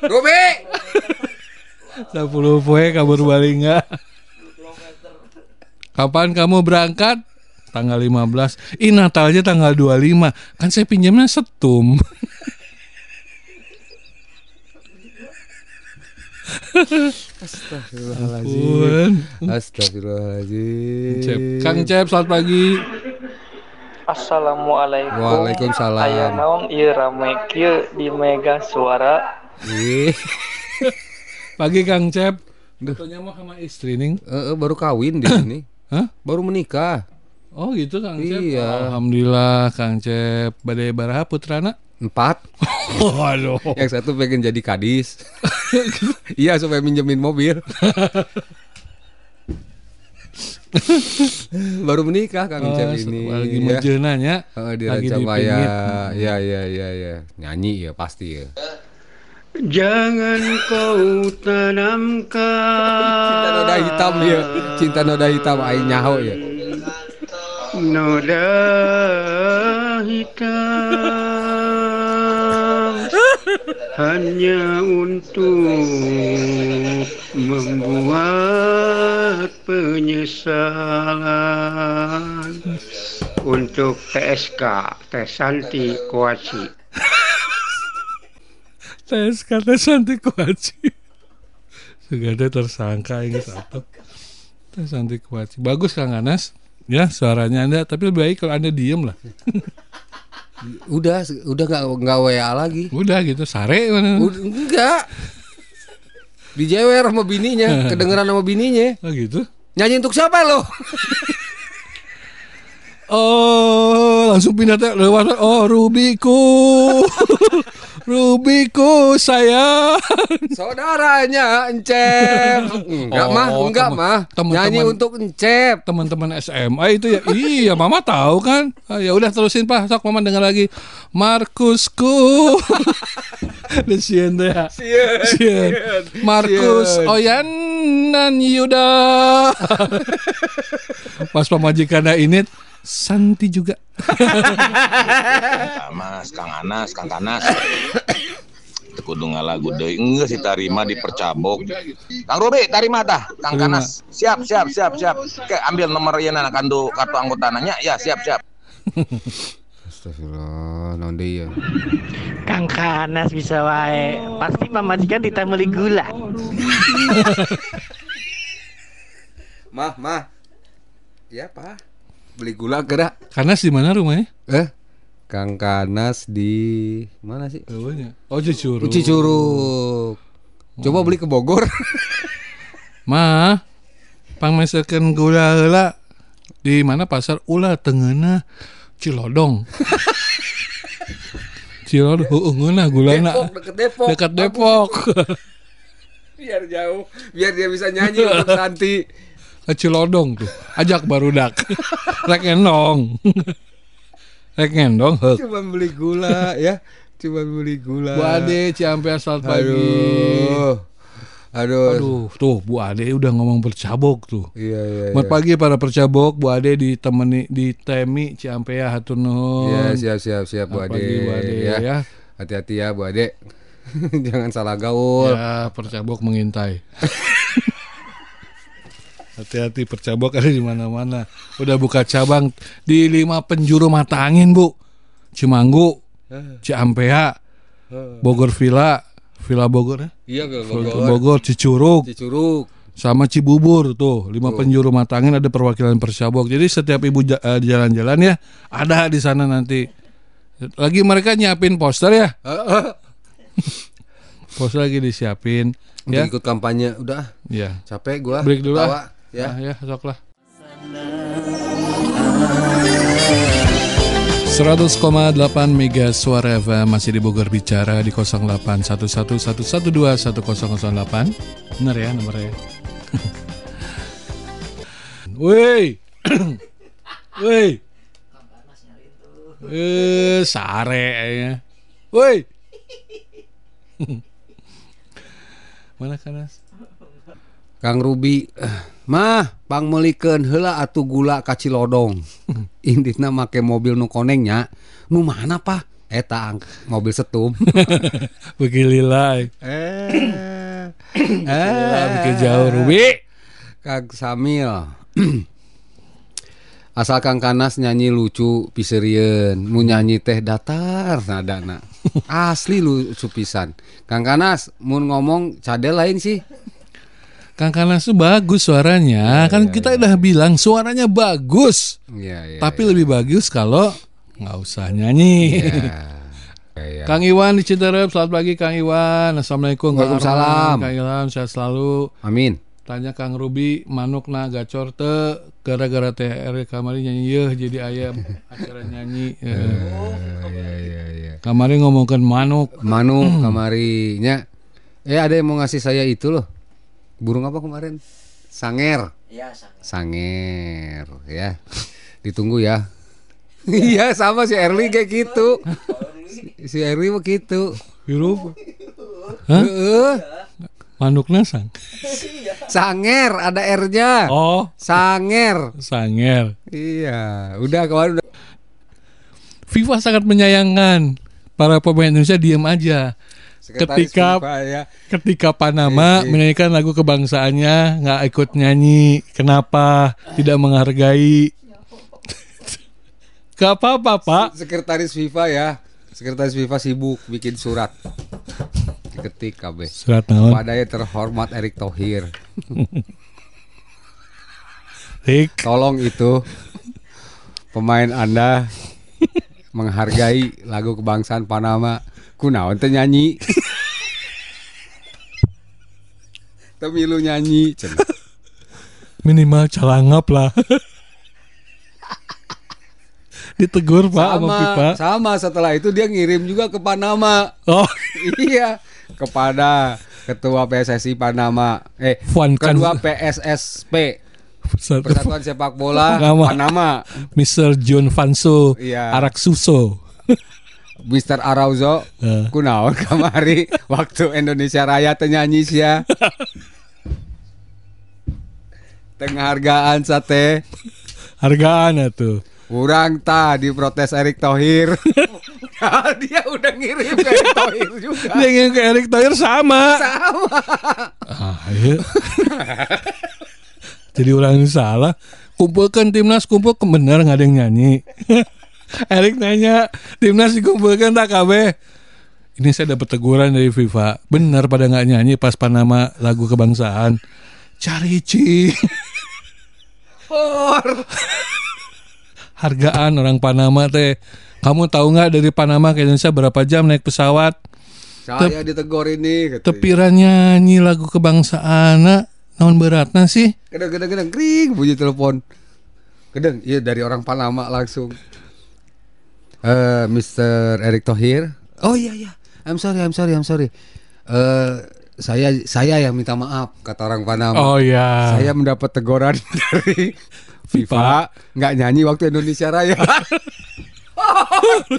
S4: Robi.
S3: 10 poe kabur balik nggak? Kapan kamu berangkat? Tanggal 15. Ih Natalnya tanggal 25. Kan saya pinjamnya setum.
S4: Astagfirullahaladzim. Astagfirullahaladzim.
S3: Cep. Kang Cep, selamat pagi.
S12: Assalamualaikum.
S4: Waalaikumsalam.
S12: Aya naon ieu rame kieu di Mega Suara.
S4: Ih.
S3: Pagi Kang Cep. Fotonya mau sama istri ning.
S4: Eh, eh, baru kawin dia ini.
S3: Hah?
S4: Baru menikah.
S3: Oh gitu Kang Cep.
S4: Iya.
S3: Alhamdulillah Kang Cep. Badai baraha putrana.
S4: Empat.
S3: Waduh.
S4: Yang satu pengen jadi kadis. iya supaya minjemin mobil. Baru menikah Kang
S3: Oh,
S4: Cep ini.
S3: lagi
S4: ya.
S3: mejeunanya.
S4: Heeh, di
S3: Lagi dipingit.
S4: Ya ya ya ya. Nyanyi ya pasti ya.
S10: Jangan kau tanamkan
S4: Cinta noda hitam ya. Cinta noda hitam aing nyaho ya.
S10: noda hitam hanya untuk membuat penyesalan untuk TSK Tes Santi Koaci.
S3: Tes Santi Kuaci. Segede tersangka ini satu. Tes Santi Kuaci. Bagus Kang Anas. Ya suaranya Anda tapi lebih baik kalau Anda diem lah.
S4: Udah udah nggak nggak WA lagi.
S3: Udah gitu sare mana.
S4: Udah, enggak. Dijewer sama bininya, kedengeran sama bininya.
S3: Oh gitu.
S4: Nyanyi untuk siapa lo?
S3: Oh, langsung pindah teh lewat. Oh, Rubiku. Rubiku sayang.
S4: Saudaranya Encep. Enggak
S3: Oh,
S4: mah, enggak
S3: temen-
S4: mah.
S3: temen-temen-
S4: Nyanyi untuk Encep.
S3: Teman-teman SMA itu ya. iya, Mama tahu kan. Ah, ya udah terusin Pak. Sok Mama dengar lagi. Markusku. Desien deh. ya.
S4: Sieun.
S3: Markus
S4: Sieun.
S3: Oyan dan Yuda. Pas pemajikannya ini Santi juga.
S6: Mas, Kang Anas, Kang Kanas. Teu kudu ngalagu deui. Enggak si tarima dipercabok. Kang Robi, tarima tah. Kang. Kanas. Siap, siap, siap, siap. Oke, ambil nomor ieu na kandu kartu anggota nanya. Ya, siap, siap.
S4: Astagfirullah, naon deui ya.
S7: Kang Kanas bisa wae. Pasti pamajikan ditameli gula.
S4: Mah, mah. Ya, Pak. Beli gula gerak.
S3: Kanas di mana rumahnya?
S4: Eh? Kang Kanas di mana sih?
S3: Oh, Cicurug.
S4: Cicurug. Coba beli ke Bogor.
S3: Ma, pangmesekeun gula heula di mana pasar ulah tengeuna Cilodong. Cilodong heueuh ngeunah gulana.
S4: Depok, Depok.
S3: Dekat Depok.
S4: Biar jauh, biar dia bisa nyanyi untuk Santi.
S3: Ke Cilodong tuh. Ajak barudak. Rek ngendong. Rek ngendong.
S4: Cuma beli gula ya. Cuma beli gula.
S3: Bu Ade Ciampe asal pagi.
S4: Aduh. Aduh.
S3: Aduh, tuh Bu Ade udah ngomong bercabok tuh.
S4: Iya, iya,
S3: Selamat
S4: iya.
S3: pagi para percabok, Bu Ade ditemani di Temi Ciampea hatur nuhun.
S4: Iya, siap siap siap Bu Ade.
S3: pagi, Bu Ade,
S4: ya.
S3: ya.
S4: Hati-hati ya Bu Ade. Jangan salah gaul.
S3: Ya, percabok mengintai. Hati-hati percabok ada di mana-mana. Udah buka cabang di lima penjuru mata angin, Bu. Cimanggu, Ciampea, Bogor Villa, Villa Bogor ya?
S4: Iya, Villa
S3: Bogor,
S4: Bogor.
S3: Cicurug,
S4: Cicurug.
S3: sama Cibubur tuh lima
S4: Tuh.
S3: penjuru mata angin ada perwakilan percabok. Jadi setiap ibu eh, jalan-jalan ya ada di sana nanti. Lagi mereka nyiapin poster ya. poster lagi disiapin.
S4: Untuk
S3: ya.
S4: ikut kampanye udah.
S3: Ya.
S4: Capek gua.
S3: Break dulu ah.
S4: Ya.
S3: Ah, ya, sok lah. 100,8 Mega Suara FM masih di Bogor Bicara di 0811112108. Bener ya nomornya. Woi. Woi. Eh, sare ya. Woi. Mana Kanas?
S4: Kang Ruby eh, mah pangmelikeun heula atuh gula ka Cilodong. Inditna make mobil nu konengnya nu mana pak? Eta ang- mobil setum.
S3: Begililai.
S4: eh.
S3: Eh, bikin jauh Ruby.
S4: Kang Samil. Asal Kang Kanas nyanyi lucu piserieun mu nyanyi teh datar nadana. Asli lucu pisan. Kang Kanas mun ngomong cadel lain sih
S3: Kang Kanas tuh bagus suaranya. kan kita udah bilang suaranya bagus.
S4: Iya, iya,
S3: Tapi lebih bagus kalau nggak usah nyanyi.
S4: Iya.
S3: Kang Iwan di Citarep, selamat pagi Kang Iwan. Assalamualaikum.
S4: Waalaikumsalam.
S3: Kang Ilham, sehat selalu.
S4: Amin.
S3: Tanya Kang Ruby, manuk na gacor te gara-gara THR kamari nyanyi yeuh jadi ayam acara nyanyi. Eh.
S4: Iya iya iya.
S3: Kamari ngomongkan manuk.
S4: Manu kamarinya eh ada yang mau ngasih saya itu loh. Burung apa kemarin? Sanger.
S9: Iya,
S4: Sanger ya. Ditunggu ya. Iya sama si Erli kayak gitu. Si- Erli begitu.
S3: Biru. Hah?
S4: Heeh.
S3: Manuk nasang.
S4: Sanger ada R-nya.
S3: Oh,
S4: Sanger.
S3: sanger.
S4: Iya, udah kemarin udah.
S3: FIFA sangat menyayangkan para pemain Indonesia diam aja.
S4: Sekretaris
S3: ketika
S4: ya.
S3: ketika Panama
S4: Eh, eh.
S3: menyanyikan lagu kebangsaannya nggak ikut nyanyi kenapa tidak menghargai Gak apa-apa pak
S4: Sekretaris FIFA ya. Sekretaris FIFA sibuk bikin surat. Ketik KB.
S3: Surat naon?
S4: Padahal terhormat Erick Thohir.
S3: Rick
S4: Tolong itu pemain Anda menghargai lagu kebangsaan Panama. Kunaon teh nyanyi. Tapi lu nyanyi. cenah.
S3: minimal calangap lah ditegur pak sama
S4: Sama,
S3: FIFA
S4: sama setelah itu dia ngirim juga ke Panama.
S3: oh
S4: iya, kepada ketua PSSI Panama. Eh,
S3: Fuan Kan-
S4: kedua PSSP Persatuan Sepak Bola
S3: Nama.
S4: Panama.
S3: Mr. John Vanso
S4: Iya.
S3: Arak Suso
S4: Mr. Arauzo
S3: Eh.
S4: kunaon kamari waktu Indonesia Raya teu nyanyi sia. Penghargaan sate
S3: hargaan tuh
S4: Urang ta diprotes Erick Thohir. dia udah ngirim ke Erick Thohir juga.
S3: dia yang ke Erick Thohir sama
S4: Sama.
S3: ah, iya. jadi orang salah kumpulkan timnas kumpul ke bener nggak ada yang nyanyi Erik nanya timnas dikumpulkan tak KB ini saya dapat teguran dari FIFA bener pada nggak nyanyi pas Panama lagu kebangsaan. Carici hargaan orang Panama teh. Kamu tahu nggak dari Panama ke Indonesia berapa jam naik pesawat?
S4: Saya ditegur ini gitu.
S3: tepiran nyanyi lagu kebangsaan naon beratna sih?
S4: Gedeng gedeng gedeng. Kring bunyi telepon. Gedeng, iya dari orang Panama langsung. Eh Mr. Erick Thohir. Oh iya iya. I'm sorry, I'm sorry, I'm sorry. Eh saya saya yang minta maaf kata orang Panama.
S3: Oh iya.
S4: Saya mendapat teguran dari FIFA nggak nyanyi waktu Indonesia Raya.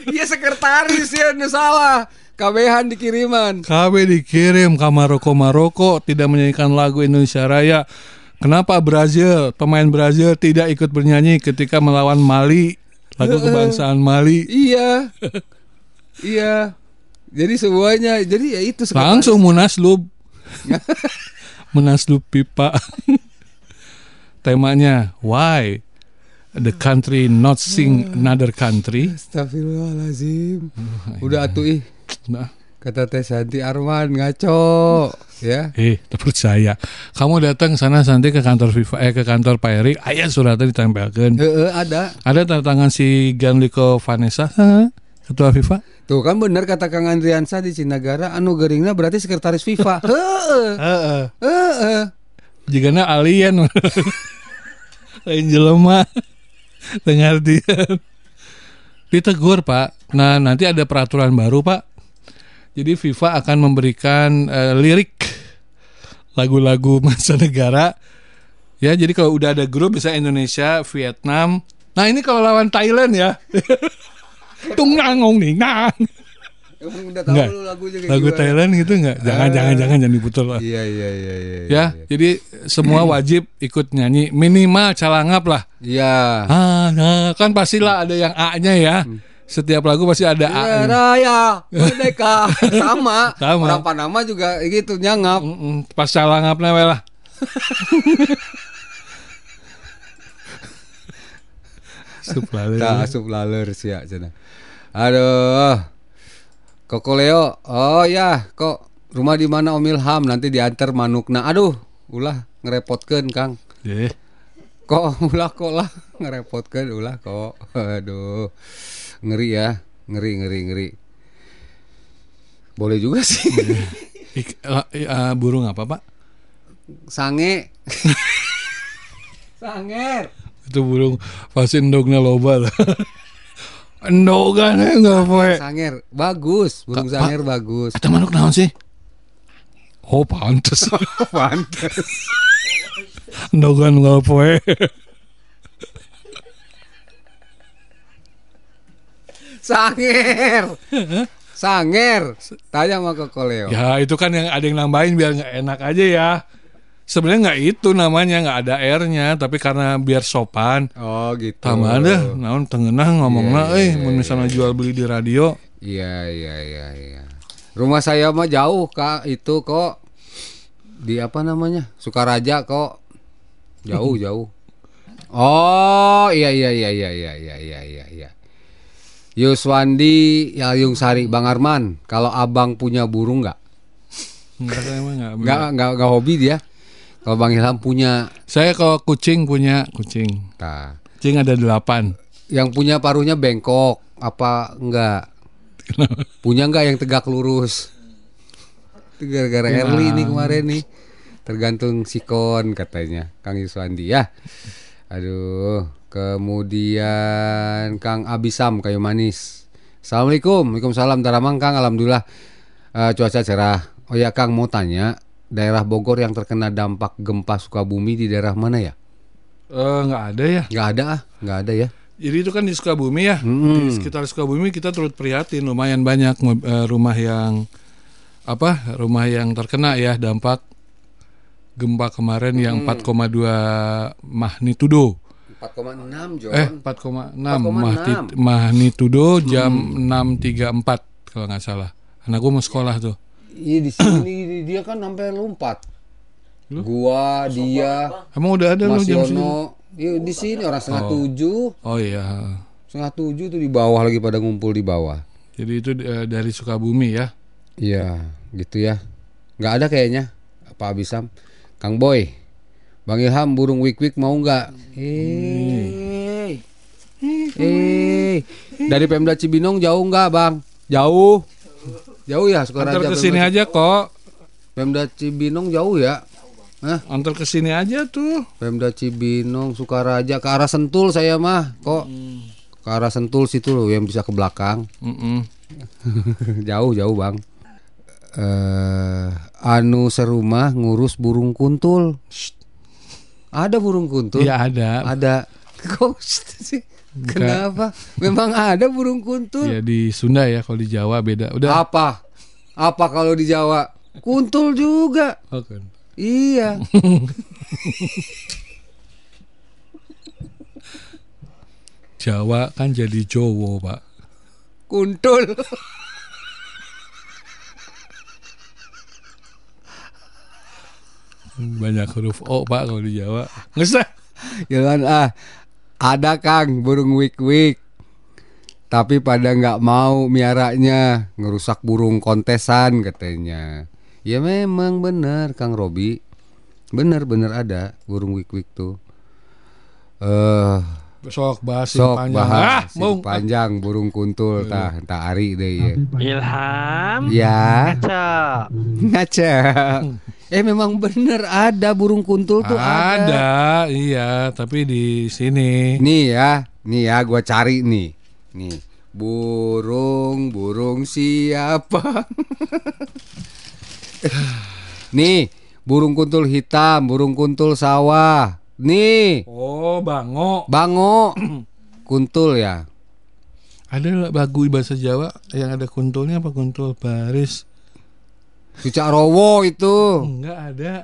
S4: Iya sekretaris ya salah. KBH dikiriman.
S3: KB dikirim ke Maroko Maroko tidak menyanyikan lagu Indonesia Raya. Kenapa Brazil pemain Brazil tidak ikut bernyanyi ketika melawan Mali lagu kebangsaan Mali?
S4: Iya. iya. Jadi semuanya jadi ya itu sekretaris.
S3: Langsung munaslup. munaslup pipa. Temanya why the country not sing another country?
S4: Astagfirullahalazim. Udah atuh ih.
S3: Nah,
S4: Kata Teh Santi Arman ngaco ya.
S3: eh, tak percaya. Kamu datang sana nanti ke kantor FIFA eh ke kantor Pak Erik, ayah suratnya ditempelkan.
S4: Heeh ada.
S3: Ada tanda tangan si Gianluca Vanessa, ketua FIFA.
S4: Tuh kan bener kata Kang Andriansa di Cinagara anu geringna berarti sekretaris FIFA. Heeh.
S3: Heeh.
S4: Heeh.
S3: Jigana alien. Lain jelema. Dengar dia. Ditegur, Pak. Nah, nanti ada peraturan baru, Pak. Jadi FIFA akan memberikan eh, lirik lagu-lagu mancanegara. Ya, jadi kalau udah ada grup bisa Indonesia, Vietnam. Nah, ini kalau lawan Thailand ya. Tung nang ong ning nang.
S4: Emang udah tahu
S3: Enggak.
S4: lu lagunya kayak
S3: Lagu
S4: gimana?
S3: Thailand gitu enggak? Jangan
S4: Ah.
S3: jangan jangan jangan diputar lah.
S4: Iya iya iya iya.
S3: Ya, jadi semua wajib ikut nyanyi minimal calangap lah.
S4: Iya.
S3: Ah, nah, kan pastilah ada yang A-nya ya. Setiap lagu pasti ada A.
S4: Iya, Raya, Merdeka, sama.
S3: Sama.
S4: Orang Panama juga gitu nyangap.
S3: Mm-mm, Pas calangapnya we lah. Suplaler.
S4: Tak asup laler sih ya cenah. Aduh. Koko Leo. Oh ya, kok rumah di mana Om Ilham nanti diantar manukna. Aduh, ulah ngerepotkeun Kang.
S3: Deh.
S4: Kok ulah kok lah ngerepotkeun ulah kok. Aduh. Ngeri ya, ngeri ngeri ngeri. Boleh juga sih.
S3: I- ah, burung apa, Pak?
S4: Sange. Sanger.
S3: Itu burung pasti endognya loba. Endogannya enggak poe.
S4: Sanger bagus, burung
S3: Kak,
S4: sanger bagus.
S3: Eta manuk naon sih? Oh, pantes.
S4: Pantes.
S3: Endogan enggak poe.
S4: Sanger. Sanger. Tanya mau ke Koleo.
S3: Ya itu kan yang ada yang nambahin biar nggak enak aja ya. Sebenarnya nggak itu namanya nggak ada R-nya, tapi karena biar sopan.
S4: Oh gitu.
S3: Tambah ada, naon tengenah
S4: ngomongnya, yeah,
S3: eh, yeah, misalnya iya. jual beli di radio.
S4: Iya iya iya. iya. Rumah saya mah jauh kak, itu kok di apa namanya Sukaraja kok jauh jauh. Oh iya iya iya iya iya iya iya. iya Yuswandi Yayung Sari Bang Arman kalau abang punya burung nggak?
S3: Nggak.
S4: Nggak nggak hobi dia. Kalau Bang Ilham punya,
S3: Saya kalau kucing punya kucing.
S4: nah,
S3: Kucing ada delapan.
S4: yang punya paruhnya bengkok apa enggak? Punya enggak yang tegak lurus? Itu gara-gara
S3: Ya.
S4: Erli nih kemarin nih. Tergantung sikon katanya Kang Yuswandi ya. Aduh, kemudian Kang Abisam kayu manis. Assalamualaikum, Waalaikumsalam Taramang Kang, alhamdulillah eh, cuaca cerah. Oh ya Kang mau tanya, daerah Bogor yang terkena dampak gempa Sukabumi di daerah mana ya?
S3: Eh nggak ada ya.
S4: Nggak ada ah, nggak ada ya.
S3: Jadi itu kan di Sukabumi ya.
S4: Mm-mm.
S3: Di sekitar Sukabumi kita turut prihatin lumayan banyak eh, rumah yang apa? Rumah yang terkena ya dampak gempa kemarin yang 4,2 magnitudo.
S4: 4,6 John.
S3: Eh 4,6
S4: 4,6.
S3: mahti- magnitudo jam 6.34 kalau nggak salah. Anak gue mau sekolah tuh.
S4: Iya di sini dia kan sampai lompat. Gua, dia,
S3: Emang udah ada lu
S4: Mas
S3: jam segini?
S4: Yono. Iya di sini orang setengah
S3: Oh.
S4: tujuh,
S3: Oh iya.
S4: setengah tujuh tuh di bawah lagi pada ngumpul di bawah.
S3: Jadi itu eh, dari Sukabumi ya.
S4: Iya, gitu ya. Nggak ada kayaknya Pak Abisam. Kang Boy, Bang Ilham burung wik-wik mau nggak? Eh, eh, dari Pemda Cibinong jauh nggak Bang? Jauh, jauh ya Sukaraja.
S3: Antar ke sini aja kok.
S4: Pemda Cibinong jauh ya? Hah?
S3: Antar ke sini aja tuh.
S4: Pemda Cibinong, Sukaraja ke arah Sentul saya mah kok ke arah Sentul situ loh yang bisa ke belakang.
S3: Mm-mm.
S4: jauh jauh bang. Eh, anu serumah ngurus burung kuntul. Ada burung kuntul?
S3: Iya ada.
S4: Ada. Kok sih? Kenapa? Memang ada burung kuntul.
S3: Ya di Sunda ya kalau di Jawa beda. Udah.
S4: Apa? Apa kalau di Jawa? Kuntul juga.
S3: Oh, kan.
S4: Iya.
S3: Jawa kan jadi Jowo pak.
S4: Kuntul.
S3: Banyak huruf O pak kalau di Jawa. Nggak usah.
S4: Jangan ah ada Kang burung wik-wik. Tapi pada nggak mau miaranya ngerusak burung kontesan katanya. Ya memang benar Kang Robi. Bener-bener ada burung wik-wik tuh. Eh
S3: Sok bahas
S4: sok
S3: panjang.
S4: bahas
S3: Ah,
S4: si
S3: mau.
S4: panjang burung kuntul tah tah ari deh ya.
S7: Ilham.
S4: Ya.
S7: Ngaca.
S4: Ngaca. Eh memang bener ada burung kuntul tuh ada.
S3: Ada, iya, tapi di sini.
S4: Nih ya, nih ya gua cari nih. Nih, burung burung siapa? nih, burung kuntul hitam, burung kuntul sawah. Nih,
S3: Oh, bango.
S4: bango. kuntul ya.
S3: Ada lagu bahasa Jawa yang ada kuntulnya apa kuntul baris?
S4: Cucak Rowo itu.
S3: Enggak ada.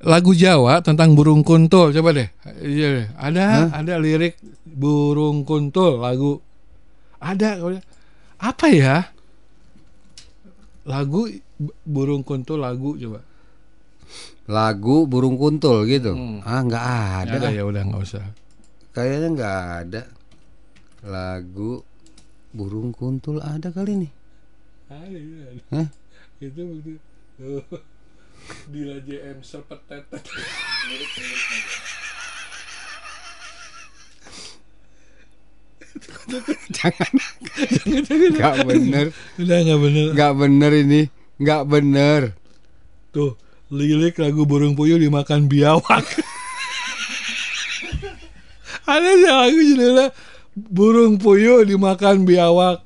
S3: Lagu Jawa tentang burung kuntul, coba deh. Iya, deh. ada
S4: Hah?
S3: ada lirik burung kuntul lagu. Ada apa ya? Lagu burung kuntul lagu coba.
S4: Lagu burung kuntul gitu. Ah nggak ada.
S3: Ada ya udah nggak usah.
S4: Kayaknya nggak ada. Lagu burung kuntul ada kali nih.
S3: Ada, ada.
S4: Hah?
S3: Itu waktu oh, Dila JM sepetetet.
S4: Jangan. Nggak bener.
S3: Udah nggak bener.
S4: Nggak bener ini. Nggak bener.
S3: Tuh, lirik lagu burung puyuh dimakan biawak. Ada sih lagu judulnya burung puyuh dimakan biawak.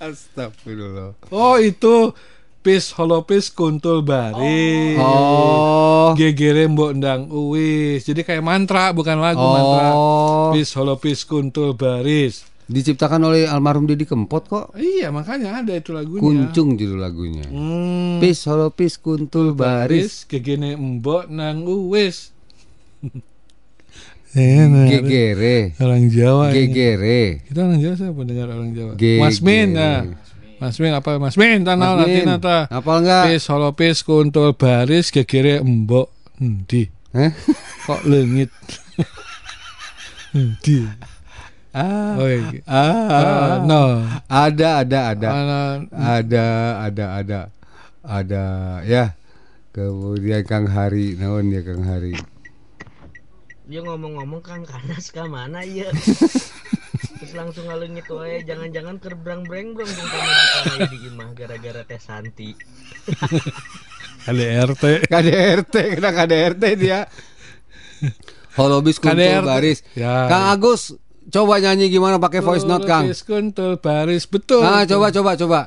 S4: Astagfirullah.
S3: Oh itu pis holopis kuntul baris.
S4: Oh.
S3: Gegere mbok ndang uwis. Jadi kayak mantra bukan lagu
S4: Oh.
S3: mantra. Pis holopis kuntul baris.
S4: Diciptakan oleh almarhum Didi Kempot kok.
S3: Iya makanya ada itu lagunya.
S4: Kuncung judul lagunya.
S3: Hmm.
S4: Pis holo pis kuntul baris.
S3: gegene mbok nang uwis.
S4: Gegere.
S3: Orang Jawa ini.
S4: Gegere.
S3: Kita orang Jawa siapa dengar orang Jawa?
S4: Gegere.
S3: Mas Min nah. Mas Min apa Mas Min tanah
S4: Mas Min,
S3: Latin ta.
S4: hafal nggak?
S3: Pis holo pis kuntul baris gegere mbok endi?
S4: Hah?
S3: Kok lengit? Endi?
S4: Ah,
S3: Oh, iya.
S4: ah,
S3: Ah, no.
S4: Ada, ada, ada.
S3: Ana-
S4: Ada, ada, ada. Ada, ya. Kemudian Kang Hari, naon ya Kang Hari.
S9: Dia ngomong-ngomong Kang Kanas ke mana ya? Terus langsung ngalungit wae jangan-jangan kerbrang breng pamajikan aya di imah gara-gara teh Santi.
S3: KDRT.
S4: KDRT, kena KDRT dia. Holobis kuntul baris.
S3: Ya.
S4: Kang Agus, coba nyanyi gimana pakai voice note Kang?
S3: Pis kuntul baris betul.
S4: Ah, coba coba coba.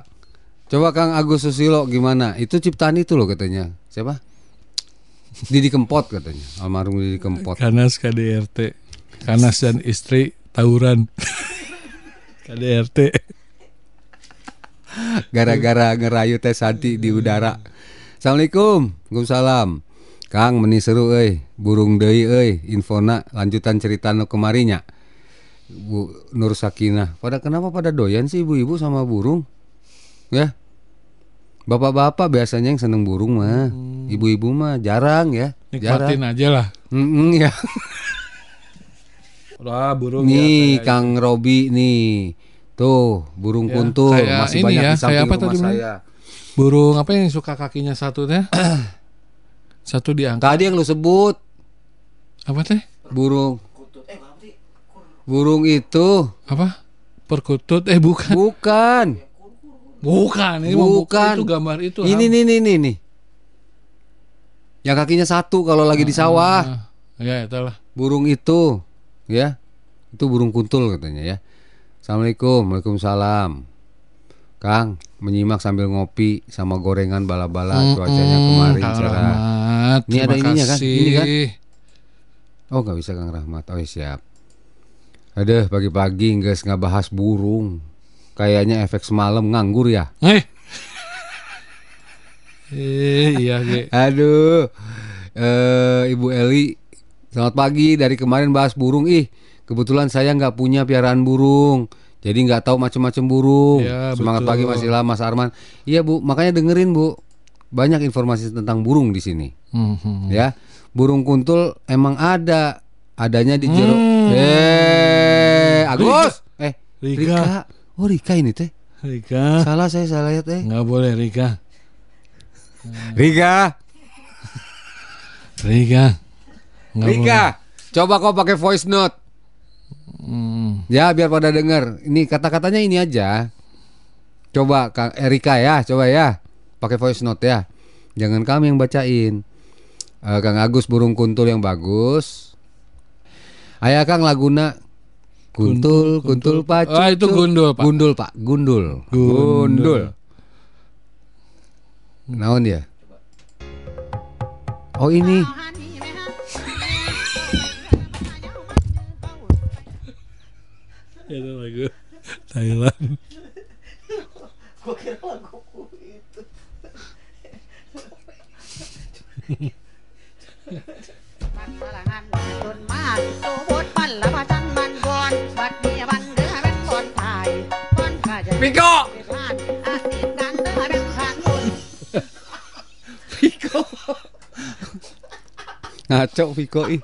S4: Coba Kang Agus Susilo gimana? Itu ciptaan itu loh katanya. Siapa? Didi Kempot katanya. Almarhum Didi Kempot.
S3: Kanas KDRT. Kanas dan istri tawuran. KDRT.
S4: Gara-gara ngerayu Teh Santi di udara. Assalamualaikum. Waalaikumsalam. Kang meni seru euy, burung deui euy, infona lanjutan cerita nu kemarinya. Bu Nur Sakinah. Pada kenapa pada doyan sih ibu-ibu sama burung? Ya. Bapak-bapak biasanya yang seneng burung mah. Ibu-ibu mah jarang ya.
S3: Nikmatin
S4: Jarang.
S3: aja lah.
S4: Mm-mm, ya.
S3: Wah, burung
S4: Nih
S3: ya,
S4: Kang Robi nih. Tuh, burung
S3: Ya,
S4: kuntul
S3: kayak
S4: masih
S3: ini
S4: banyak
S3: ya,
S4: di samping
S3: kayak apa
S4: rumah
S3: tadi
S4: saya.
S3: Burung apa yang suka kakinya satu teh? satu diangkat.
S4: Tadi yang lu sebut
S3: Apa teh?
S4: burung burung itu
S3: Apa? Perkutut eh bukan.
S4: bukan
S3: Bukan, ini
S4: bukan
S3: itu gambar itu.
S4: ini
S3: Ham.
S4: nih nih nih nih yang kakinya satu kalau lagi di sawah
S3: Ah, ya, itulah.
S4: burung itu ya itu burung kuntul katanya ya. Assalamualaikum waalaikumsalam. Kang menyimak sambil ngopi sama gorengan bala-bala
S3: Mm-mm,
S4: cuacanya kemarin
S3: Kang
S4: cerah
S3: Rahmat,
S4: ini ada ininya kan ini kan? Oh nggak bisa Kang Rahmat. Oh siap. Aduh pagi-pagi nggak nggak bahas burung. Kayaknya efek semalam nganggur ya.
S3: Eh. Eh, iya, Ge.
S4: Aduh, eh, Ibu Eli, selamat pagi. Dari kemarin bahas burung, ih, kebetulan saya nggak punya piaraan burung, jadi nggak tahu macam-macam burung.
S3: Ya,
S4: Semangat
S3: betul.
S4: pagi masih lama, Mas Arman. Iya Bu, makanya dengerin Bu, banyak informasi tentang burung di sini.
S3: Mhm.
S4: Ya, burung kuntul emang ada, adanya di jero.
S3: Hmm.
S4: Eh, Agus, eh,
S3: Rika.
S4: Oh Rika ini teh.
S3: Rika.
S4: Salah saya salah lihat eh.
S3: Nggak boleh Rika.
S4: Rika.
S3: Rika. Nggak
S4: Rika, coba kau pakai voice note.
S3: Hmm.
S4: Ya biar pada denger. Ini kata-katanya ini aja. Coba Kang Erika ya, coba ya. Pakai voice note ya. Jangan kami yang bacain. Eh, Kang Agus burung kuntul yang bagus. Ayah Kang Laguna Kuntul, kuntul, pacu.
S3: Ah, itu gundul, Pak.
S4: Gundul, Pak. Gundul.
S3: Gundul.
S4: Naon dia? Oh ini.
S3: Itu lagu Thailand.
S2: Gua kira lagu itu.
S4: Piko. Piko. ngaco Piko ih.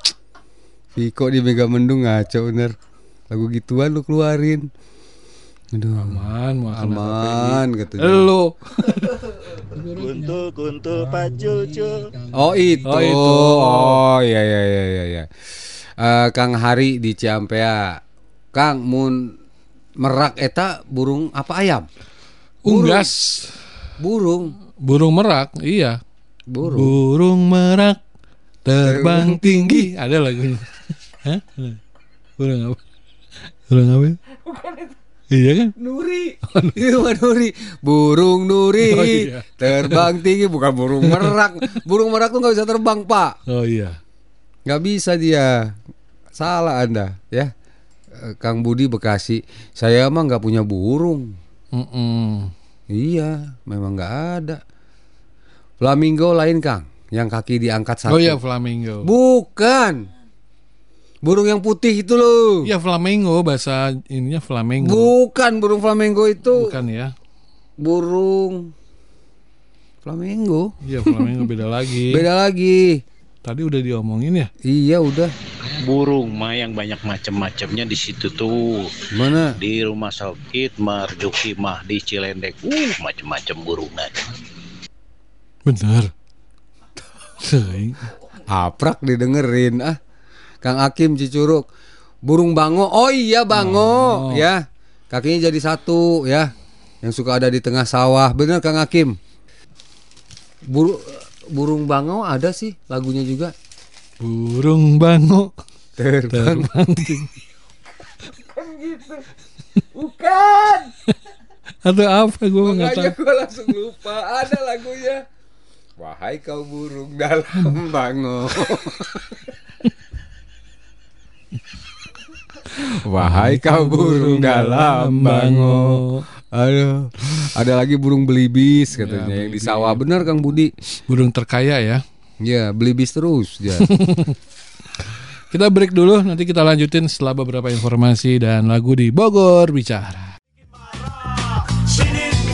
S4: Piko di Mega Mendung ngaco bener. Lagu gituan lu keluarin. Aduh.
S3: Aman,
S4: aman katanya.
S3: Lu.
S13: Kuntul kuntul Pak Cucu.
S4: Oh itu.
S3: Oh, itu.
S4: Oh iya iya iya iya. iya. Eh, Kang Hari di Ciampea. Kang mun merak eta burung apa ayam?
S3: Unggas.
S4: Burung.
S3: Burung merak, iya.
S4: Burung.
S3: Burung merak terbang tinggi. Ada lagunya. Hah? Burung apa? Burung apa? Iya kan?
S4: Nuri. Iya Nuri. Burung Nuri
S3: Oh, iya.
S4: terbang tinggi bukan burung merak. Burung merak tuh nggak bisa terbang Pak.
S3: Oh iya.
S4: Nggak bisa dia. Salah Anda ya. Kang Budi Bekasi. Saya mah nggak punya burung.
S3: Mm-mm.
S4: Iya, memang nggak ada. Flamingo lain Kang, yang kaki diangkat satu.
S3: Oh iya flamingo.
S4: Bukan. Burung yang putih itu loh.
S3: Iya flamingo bahasa ininya flamingo.
S4: Bukan burung flamingo itu.
S3: Bukan ya.
S4: Burung flamingo.
S3: Iya flamingo beda lagi.
S4: Beda lagi.
S3: Tadi udah diomongin ya?
S4: Iya udah.
S14: Burung mah yang banyak macam-macamnya di situ tuh.
S4: Mana?
S14: Di rumah sakit Marjuki mah di Cilendek. Uh, macam-macam burungan.
S3: Bener. Sering.
S4: Aprak didengerin ah. Kang Akim Cicurug. Burung bango. Oh iya bango ya. Kakinya jadi satu ya. Yang suka ada di tengah sawah. Bener Kang Akim. Buru, burung bango ada sih lagunya juga.
S3: Burung bango
S4: terbang,
S3: tinggi.
S2: Kan gitu. Bukan.
S3: Atau apa gue nggak
S4: Makanya
S3: tahu.
S4: gue langsung lupa ada lagunya. Wahai kau burung dalam bango. Wahai kau burung dalam bango. Aduh, ada lagi burung belibis katanya yang di sawah. Benar Kang Budi.
S3: Burung terkaya ya.
S4: Ya, belibis terus ya.
S3: Kita break dulu, nanti kita lanjutin setelah beberapa informasi dan lagu di Bogor bicara.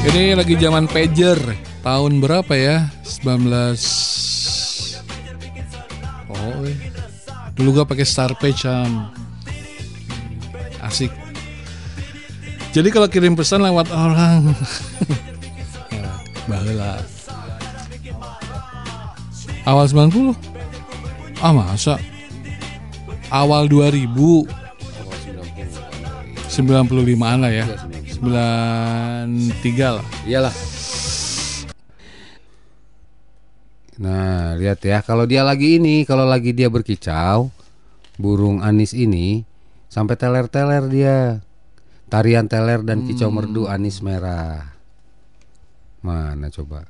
S3: Ini lagi zaman pager, tahun berapa ya? 19 Oh, eh. dulu gua pakai Star Page um. Asik. Jadi kalau kirim pesan lewat orang. Baheula. Awal 90 Ah masa? Awal 2000 95an lah ya. 93 lah.
S4: Iyalah. Nah, lihat ya, kalau dia lagi ini, kalau lagi dia berkicau, burung anis ini sampai teler-teler dia. Tarian teler dan kicau merdu anis merah. Mana coba?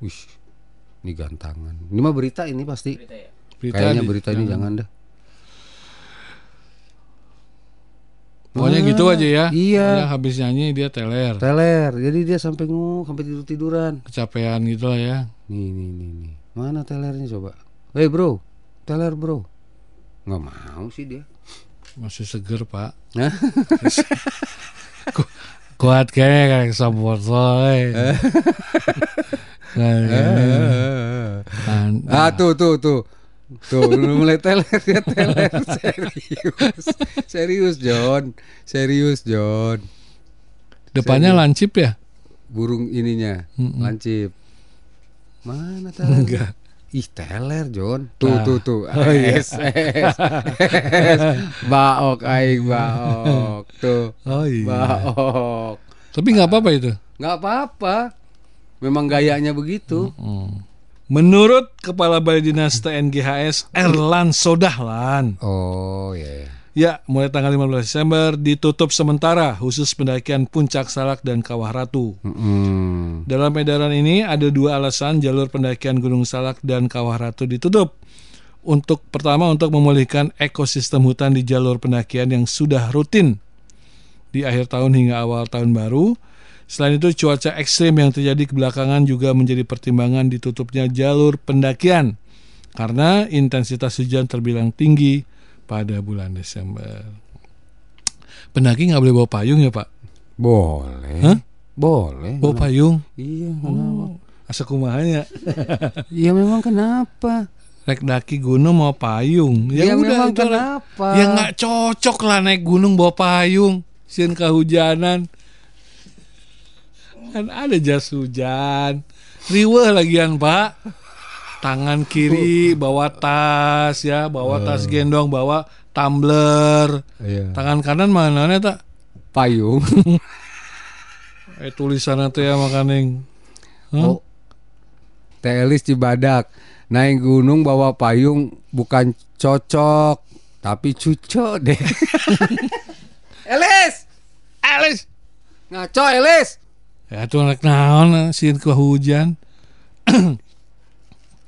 S4: Wih, ini gantangan. Ini mah berita ini pasti.
S3: Berita
S4: Kayaknya
S3: di-
S4: berita ini
S3: jangan.
S4: jangan dah.
S3: Pokoknya
S4: Ah,
S3: gitu aja ya
S4: iya.
S3: Pokoknya habis nyanyi dia teler
S4: Teler, jadi dia sampai ngu, sampai tidur tiduran.
S3: Kecapean gitu lah ya
S4: Nih, nih, nih, nih. Mana telernya coba? Hei bro, teler bro. Nggak mau sih dia.
S3: Masih seger pak. Kuat kayaknya kayak sabot soy Kan-
S4: Ah tuh tuh tuh. Tuh udah mulai teler dia teler. Serius. Serius John. Serius John.
S3: Depannya
S4: Serius.
S3: lancip ya?
S4: burung ininya.
S3: Mm-mm.
S4: lancip. Mana teler
S3: Enggak.
S4: Ih teler John. Tuh
S3: Ah.
S4: tuh tuh.
S3: Oh, iya.
S4: es es es. Baok aing baok. Tuh.
S3: Oh iya.
S4: Baok.
S3: Tapi nggak apa-apa itu?
S4: Nggak apa-apa. Memang gayanya begitu.
S3: Menurut Kepala Balai Dinas TNGHS Erlan Sodahlan.
S4: Oh ya ya.
S3: Ya, mulai tanggal 15 Desember ditutup sementara khusus pendakian Puncak Salak dan Kawah Ratu.
S4: Mm-mm.
S3: Dalam edaran ini ada dua alasan jalur pendakian Gunung Salak dan Kawah Ratu ditutup. Untuk pertama untuk memulihkan ekosistem hutan di jalur pendakian yang sudah rutin di akhir tahun hingga awal tahun baru. Selain itu cuaca ekstrim yang terjadi kebelakangan juga menjadi pertimbangan ditutupnya jalur pendakian karena intensitas hujan terbilang tinggi pada bulan Desember. Pendaki nggak boleh bawa payung ya Pak?
S4: Boleh.
S3: Hah?
S4: Boleh.
S3: Bawa payung?
S4: Iya.
S3: Oh, asa kumahanya.
S4: Iya memang kenapa?
S3: Rek daki gunung mau payung.
S4: Ya, memang
S3: itu lah.
S4: kenapa?
S3: Ya nggak cocok lah naik gunung bawa payung. Sieun kehujanan. Kan ada jas hujan. Riweh lagian, Pak. Tangan kiri bawa tas ya, bawa tas gendong, bawa tumbler.
S4: Iya.
S3: Tangan kanan mana tak?
S4: Payung.
S3: Eh tulisan itu ya makaning. Hah?
S4: Oh. Teh Elis Cibadak naik gunung bawa payung bukan cocok tapi cucok deh. Elis,
S3: Elis.
S4: ngaco Elis.
S3: Ya tuh anak naon sieun kehujan.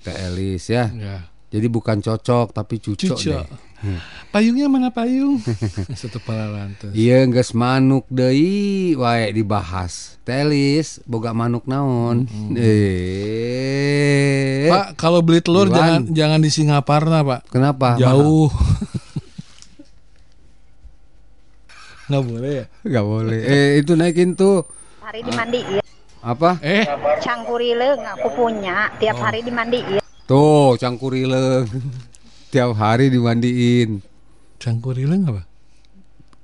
S4: Teh Elis ya.
S3: Ya.
S4: Jadi bukan cocok tapi cucok
S3: Cucok.
S4: deh. Hmm.
S3: Payungnya mana payung? Satu pala lantas.
S4: Iya geus manuk deui wae dibahas. Teh Elis boga manuk naon? Eh.
S3: Pak, kalau beli telur
S4: Iwan.
S3: jangan jangan di Singaparna, Pak.
S4: Kenapa?
S3: Jauh. Nggak boleh ya?
S4: Gak boleh. Eh itu naikin tuh.
S15: hari dimandiin
S4: Apa?
S3: Eh,
S15: cangkurileng aku punya tiap
S3: Oh.
S15: hari dimandiin
S4: Tuh, cangkurileng. Tiap hari dimandiin.
S3: cangkurileng apa?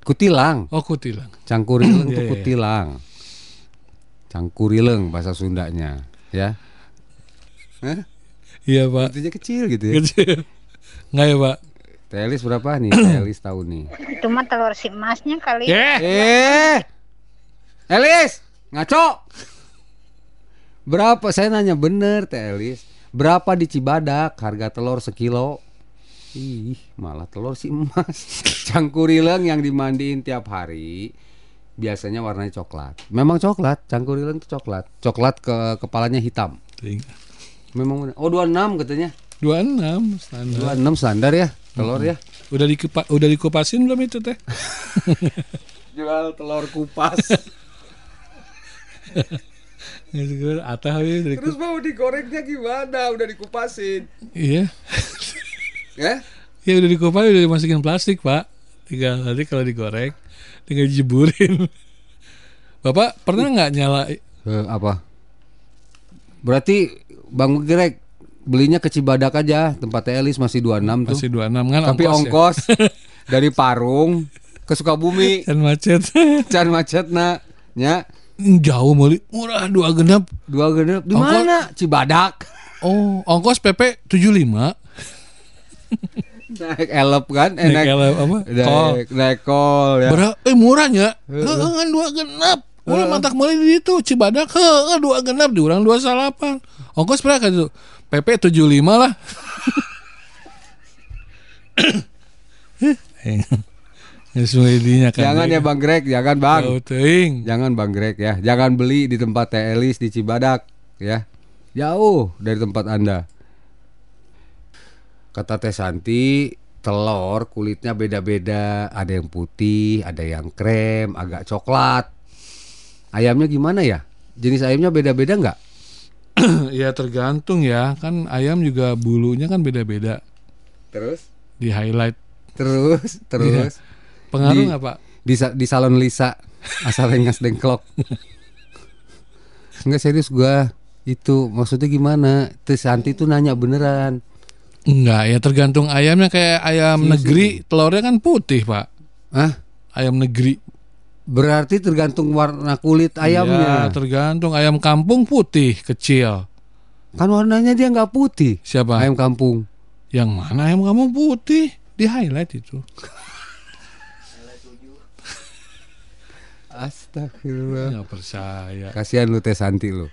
S4: Kutilang.
S3: Oh, kutilang.
S4: Cangkurileng
S3: Iya,
S4: tuh
S3: iya, iya.
S4: kutilang. Cangkurileng bahasa Sundanya, ya. Hah?
S3: Iya, Pak.
S4: Intinya kecil gitu ya.
S3: Kecil. Nggak ya, Pak?
S4: Telis berapa nih? Telis tahu nih.
S15: itu mah telur si emasnya kali
S4: Eh. Elis, ngaco. Berapa? Saya nanya bener, Teh Elis. Berapa di Cibadak harga telur sekilo? Ih, malah telur si emas. Cangkurileng yang dimandiin tiap hari biasanya warnanya coklat. Memang coklat, cangkurileng itu coklat. Coklat ke kepalanya hitam. Memang bener. Oh, 26 katanya.
S3: 26 standar.
S4: 26 standar ya, telur ya.
S3: Udah dikupa, udah dikupasin belum itu teh?
S4: Jual telur kupas.
S3: Atah ya dari
S4: Terus mau digorengnya gimana? Udah dikupasin.
S3: Iya.
S4: Ya?
S3: Ya udah dikupas udah dimasukin plastik, Pak. Tinggal nanti kalau digoreng tinggal dijeburin. Bapak pernah nggak nyala
S4: Eh, apa? Berarti Bang Greg belinya ke Cibadak aja, tempat Elis masih 26 tuh.
S3: masih 26 kan
S4: Tapi
S3: ongkos,
S4: ongkos, dari Parung ke Sukabumi.
S3: ya? Kan macet.
S4: Can macet nak. Ya,
S3: Jauh muli murah dua genap.
S4: dua genep di mana? Cibadak.
S3: Oh, ongkos PP 75.
S4: Naik elep kan? Eh,
S3: Naik elep apa? Kol.
S4: Naik, naik kol ya.
S3: Berapa? Eh murahnya. Heeh, kan dua genap. Mulai mantak mulai di itu Cibadak heeh dua genap diurang dua salapan. Ongkos berapa itu? PP 75 lah. Ya kan.
S4: Jangan ya Bang Greg, jangan Bang.
S3: Teuing.
S4: Jangan Bang Greg ya. Jangan beli di tempat Teh Elis di Cibadak ya. Jauh dari tempat Anda. Kata Teh Santi, telur kulitnya beda-beda. Ada yang putih, ada yang krem, agak coklat. Ayamnya gimana ya? Jenis ayamnya beda-beda nggak?
S3: ya tergantung ya. Kan ayam juga bulunya kan beda-beda.
S4: Terus?
S3: Di highlight.
S4: Terus, terus.
S3: Pengaruh nggak Pak?
S4: Di, di salon Lisa asal rengas dengklok. Enggak serius gua itu maksudnya gimana? Teh Santi tuh nanya beneran.
S3: Enggak ya tergantung ayamnya kayak ayam
S4: sih.
S3: negeri telurnya kan putih Pak.
S4: Hah?
S3: Ayam negeri.
S4: Berarti tergantung warna kulit
S3: Ya,
S4: ayamnya.
S3: tergantung ayam kampung putih kecil.
S4: Kan warnanya dia nggak putih.
S3: Siapa?
S4: Ayam kampung.
S3: Yang mana ayam kampung putih? Di highlight itu.
S4: Astagfirullah.
S3: Nggak percaya.
S4: Kasihan lu Teh Santi lu.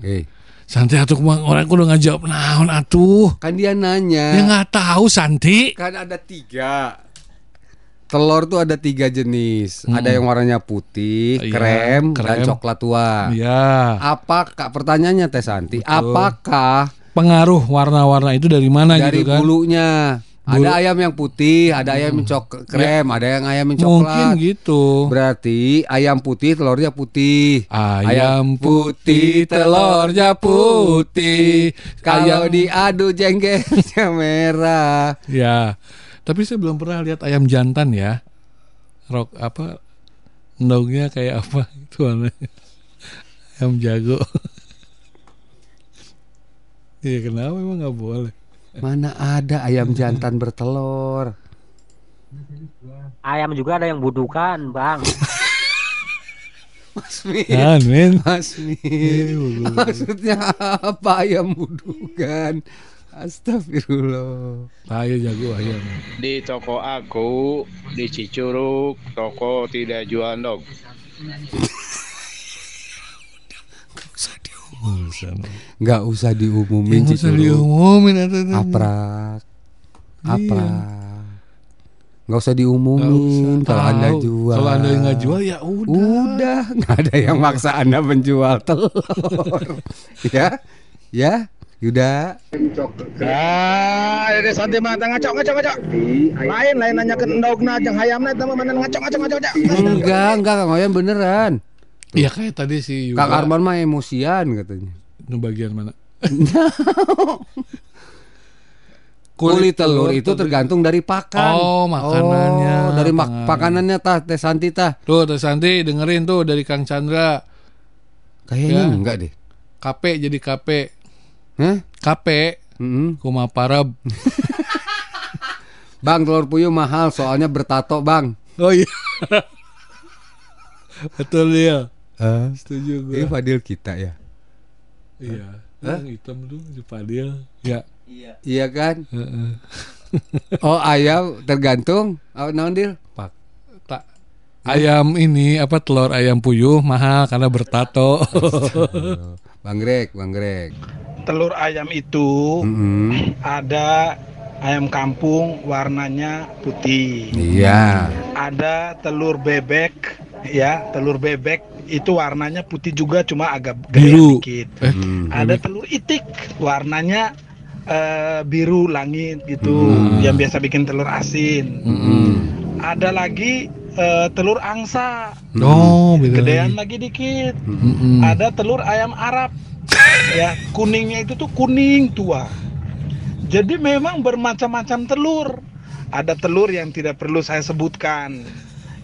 S4: Eh,
S3: Santi atuh kumang orang kudu ngajawab naon atuh.
S4: kan dia nanya.
S3: Ya nggak tahu Santi.
S4: Kan ada tiga. Telur tuh ada tiga jenis.
S3: Hmm.
S4: Ada yang warnanya putih,
S3: Iya,
S4: krem, dan
S3: krem.
S4: coklat tua.
S3: Ya.
S4: Apakah pertanyaannya Teh Santi?
S3: Betul.
S4: Apakah
S3: Pengaruh warna-warna itu dari mana
S4: dari
S3: gitu kan?
S4: bulunya Ada ayam yang putih, ada ayam yang cok krem, ada yang ayam yang
S3: Mungkin
S4: coklat.
S3: gitu.
S4: Berarti ayam putih telurnya putih.
S3: Ayam putih, telurnya putih.
S4: Kalau
S3: Ayam-
S4: diadu jengkelnya merah.
S3: Ya, tapi saya belum pernah lihat ayam jantan ya. Rok apa? Endongnya kayak apa itu aneh. Ayam jago. Iya kenapa emang nggak boleh?
S4: Mana ada ayam jantan bertelur?
S7: Ayam juga ada yang budukan, Bang.
S4: Mas Min.
S3: Kan, men.
S4: Mas Min. Maksudnya apa ayam budukan? Astagfirullah.
S3: Saya jago ayam.
S14: Di toko aku di Cicurug toko tidak jual dog.
S4: Nggak usah diumumin
S3: Nggak usah diumumin, atau-
S4: Aprak.
S3: Iya.
S4: Aprak. Nggak usah diumumin kalau anda jual.
S3: Kalau anda nggak jual ya udah.
S4: Udah, nggak ada yang maksa anda menjual telur. ya, ya, Yuda.
S5: Ah, ada santai mata ngacok ngacok ngacok. Lain lain nanya ke endogna jeung hayamna eta mah mana ngacok ngacok ngacok. ngacok.
S4: Enggak, enggak, Kang Oyan beneran.
S3: Iya kayak tadi si Yuda.
S4: Kang Arman mah emosian katanya.
S3: Itu bagian mana?
S4: Kulit telur itu tergantung dari pakan.
S3: Oh, makanannya.
S4: Oh, dari mak- pakanannya tah Teh Santi tah.
S3: Tuh, Teh Santi dengerin tuh dari Kang Chandra.
S4: Kayaknya
S3: Ya.
S4: enggak deh.
S3: KP jadi KP.
S4: Hah?
S3: KP. Kuma parab.
S4: Bang telur puyuh mahal soalnya bertato, Bang.
S3: Oh iya. Betul dia.
S4: Eh,
S3: Setuju gue.
S4: Ini Fadil kita ya.
S3: Iya.
S4: Hah?
S3: Yang hitam tuh di Fadil. Ya.
S4: Iya kan?
S3: Heeh.
S4: Oh, ayam tergantung. Oh, naon Dil?
S3: Pak. Tak. Ayam ini apa telur ayam puyuh mahal karena bertato.
S4: Bang Greg, Bang Greg.
S16: Telur ayam itu
S4: Mm-mm.
S16: ada ayam kampung warnanya putih.
S4: Iya.
S16: Ada telur bebek ya, telur bebek itu warnanya putih juga cuma agak gaya
S3: Biru.
S16: dikit.
S3: Eh.
S16: Ada telur itik warnanya eh, biru langit gitu,
S3: Hmm.
S16: yang biasa bikin telur asin.
S3: Mm-mm.
S16: Ada lagi eh, telur angsa.
S3: Oh, beda
S16: Gedean
S3: lagi.
S16: lagi dikit.
S3: Mm-mm.
S16: Ada telur ayam Arab. ya, kuningnya itu tuh kuning tua. Jadi memang bermacam-macam telur. Ada telur yang tidak perlu saya sebutkan.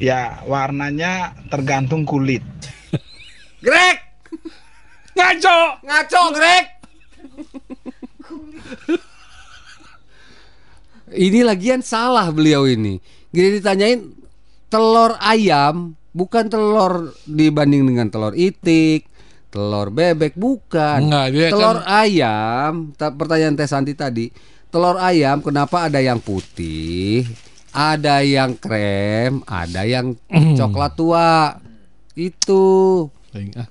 S16: Ya, warnanya tergantung kulit.
S4: Greg!
S3: Ngaco!
S4: Ngaco, Greg! ini lagian salah beliau ini. Gini ditanyain telur ayam bukan telur dibanding dengan telur itik, telur bebek bukan.
S3: Enggak, dia
S4: telur
S3: kan-
S4: ayam, ta- pertanyaan Teh Santi tadi, telur ayam kenapa ada yang putih, ada yang krem, ada yang
S3: Hmm.
S4: coklat tua. Itu.
S3: Ah.